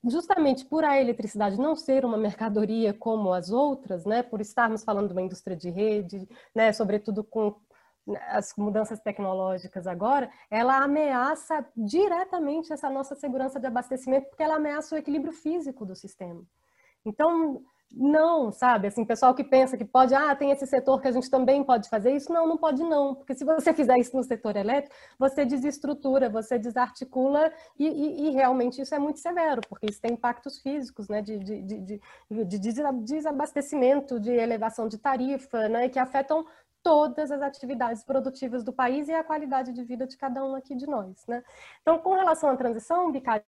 justamente por a eletricidade não ser uma mercadoria como as outras, né? por estarmos falando de uma indústria de rede, né? sobretudo com as mudanças tecnológicas agora, ela ameaça diretamente essa nossa segurança de abastecimento, porque ela ameaça o equilíbrio físico do sistema. Então, não, sabe? Assim, pessoal que pensa que pode, ah, tem esse setor que a gente também pode fazer isso. Não, não pode não, porque se você fizer isso no setor elétrico, você desestrutura, você desarticula e, e, e realmente isso é muito severo, porque isso tem impactos físicos, né, de, de, de, de, desabastecimento, de elevação de tarifa, né, que afetam todas as atividades produtivas do país e a qualidade de vida de cada um aqui de nós, né? Então, com relação à transição, Bicalho,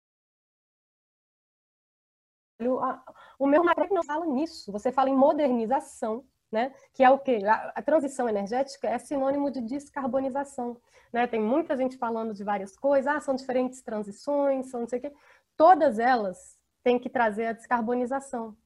o meu macro não fala nisso. Você fala em modernização, né? Que é o que a, a, transição energética é sinônimo de descarbonização, né? Tem muita gente falando de várias coisas, ah, são diferentes transições, são não sei o quê. Todas elas têm que trazer a descarbonização.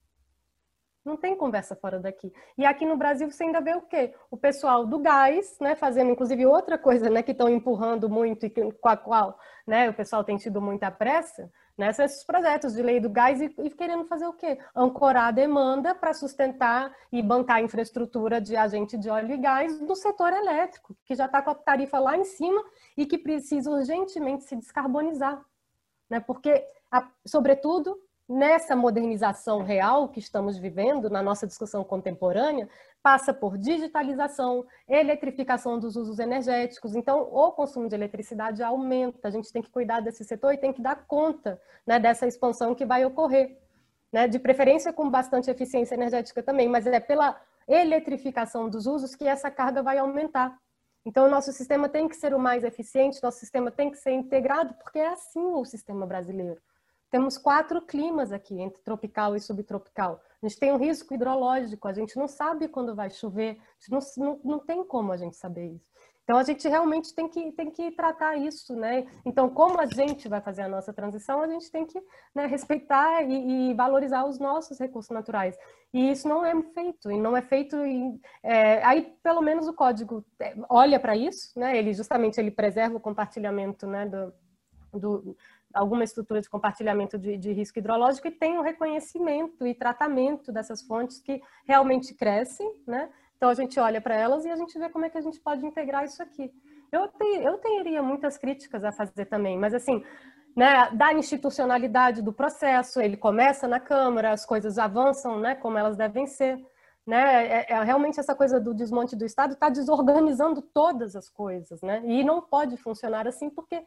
Não tem conversa fora daqui. E aqui no Brasil você ainda vê o quê? O pessoal do gás, né, fazendo inclusive outra coisa, né, que estão empurrando muito e com a qual, né, o pessoal tem tido muita pressa, né, são esses projetos de lei do gás e, e querendo fazer o quê? Ancorar a demanda para sustentar e bancar a infraestrutura de agente de óleo e gás do setor elétrico, que já está com a tarifa lá em cima e que precisa urgentemente se descarbonizar, né, porque, a, sobretudo, nessa modernização real que estamos vivendo, na nossa discussão contemporânea, passa por digitalização, eletrificação dos usos energéticos. Então, o consumo de eletricidade aumenta. A gente tem que cuidar desse setor e tem que dar conta né, dessa expansão que vai ocorrer. Né, de preferência com bastante eficiência energética também, mas é pela eletrificação dos usos que essa carga vai aumentar. Então, o nosso sistema tem que ser o mais eficiente, nosso sistema tem que ser integrado, porque é assim o sistema brasileiro. Temos quatro climas aqui, entre tropical e subtropical. A gente tem um risco hidrológico, a gente não sabe quando vai chover, não, não, não tem como a gente saber isso. Então, a gente realmente tem que, tem que tratar isso, né? Então, como a gente vai fazer a nossa transição, a gente tem que né, respeitar e, e, valorizar os nossos recursos naturais. E isso não é feito, e não é feito... Em, é, aí, pelo menos, o código é, olha para isso, né? Ele, justamente, ele preserva o compartilhamento né, do, do, alguma estrutura de compartilhamento de, de, risco hidrológico e tem o um reconhecimento e tratamento dessas fontes que realmente crescem, né? Então a gente olha para elas e a gente vê como é que a gente pode integrar isso aqui. Eu, te, eu teria muitas críticas a fazer também, mas assim, né, da institucionalidade do processo, ele começa na Câmara, as coisas avançam, né, como elas devem ser. Né? É, é realmente essa coisa do desmonte do Estado está desorganizando todas as coisas, né? E não pode funcionar assim porque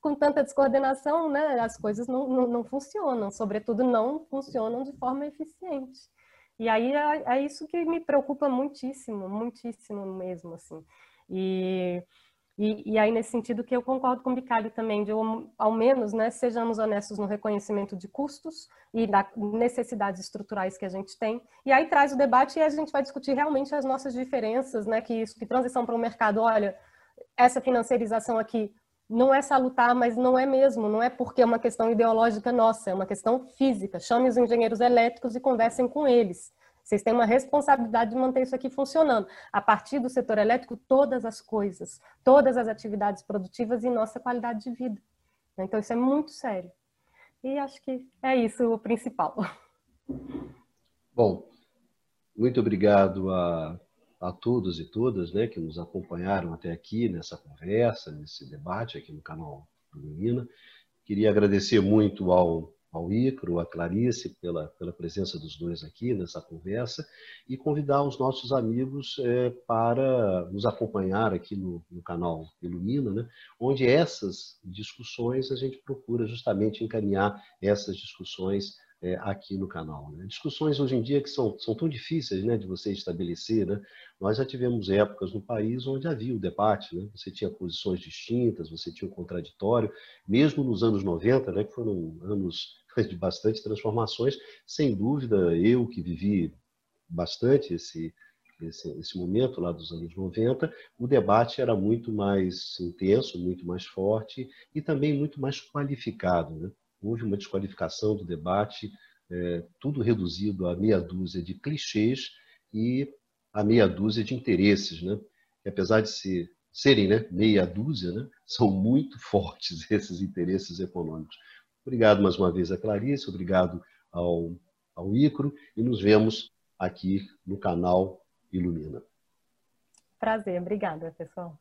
com tanta descoordenação, né, as coisas não, não, não, funcionam, sobretudo não funcionam de forma eficiente. E aí é, é, isso que me preocupa muitíssimo, muitíssimo mesmo, assim. E, e, e aí, nesse sentido, que eu concordo com o Bicalho também, de ao menos, né, sejamos honestos no reconhecimento de custos e das necessidades estruturais que a gente tem. E aí traz o debate e a gente vai discutir realmente as nossas diferenças, né, que isso, que transição para o mercado, olha, essa financiarização aqui não é salutar, mas não é mesmo, não é porque é uma questão ideológica nossa, é uma questão física. Chame os engenheiros elétricos e conversem com eles. Vocês têm uma responsabilidade de manter isso aqui funcionando. A partir do setor elétrico, todas as coisas, todas as atividades produtivas e nossa qualidade de vida. Então, isso é muito sério. E acho que é isso o principal. Bom, muito obrigado a a todos e todas né, que nos acompanharam até aqui nessa conversa, nesse debate aqui no canal do Lumina. Queria agradecer muito ao, ao Icro, a Clarice, pela, pela presença dos dois aqui nessa conversa e convidar os nossos amigos é, para nos acompanhar aqui no, no canal Ilumina, né, onde essas discussões a gente procura justamente encaminhar essas discussões é, aqui no canal. Né? Discussões hoje em dia que são, são tão difíceis né, de você estabelecer. Né? Nós já tivemos épocas no país onde havia o debate, né? você tinha posições distintas, você tinha o contraditório, mesmo nos anos 90, né, que foram anos de bastante transformações, sem dúvida, eu que vivi bastante esse, esse, esse, momento lá dos anos 90, o debate era muito mais intenso, muito mais forte e também muito mais qualificado. Né? Houve uma desqualificação do debate, é, tudo reduzido a meia dúzia de clichês e a meia dúzia de interesses. Né? que apesar de ser, serem né, meia dúzia, né, são muito fortes esses interesses econômicos. Obrigado mais uma vez a Clarice, obrigado ao, ao Icro e nos vemos aqui no canal Ilumina. Prazer, obrigada, pessoal.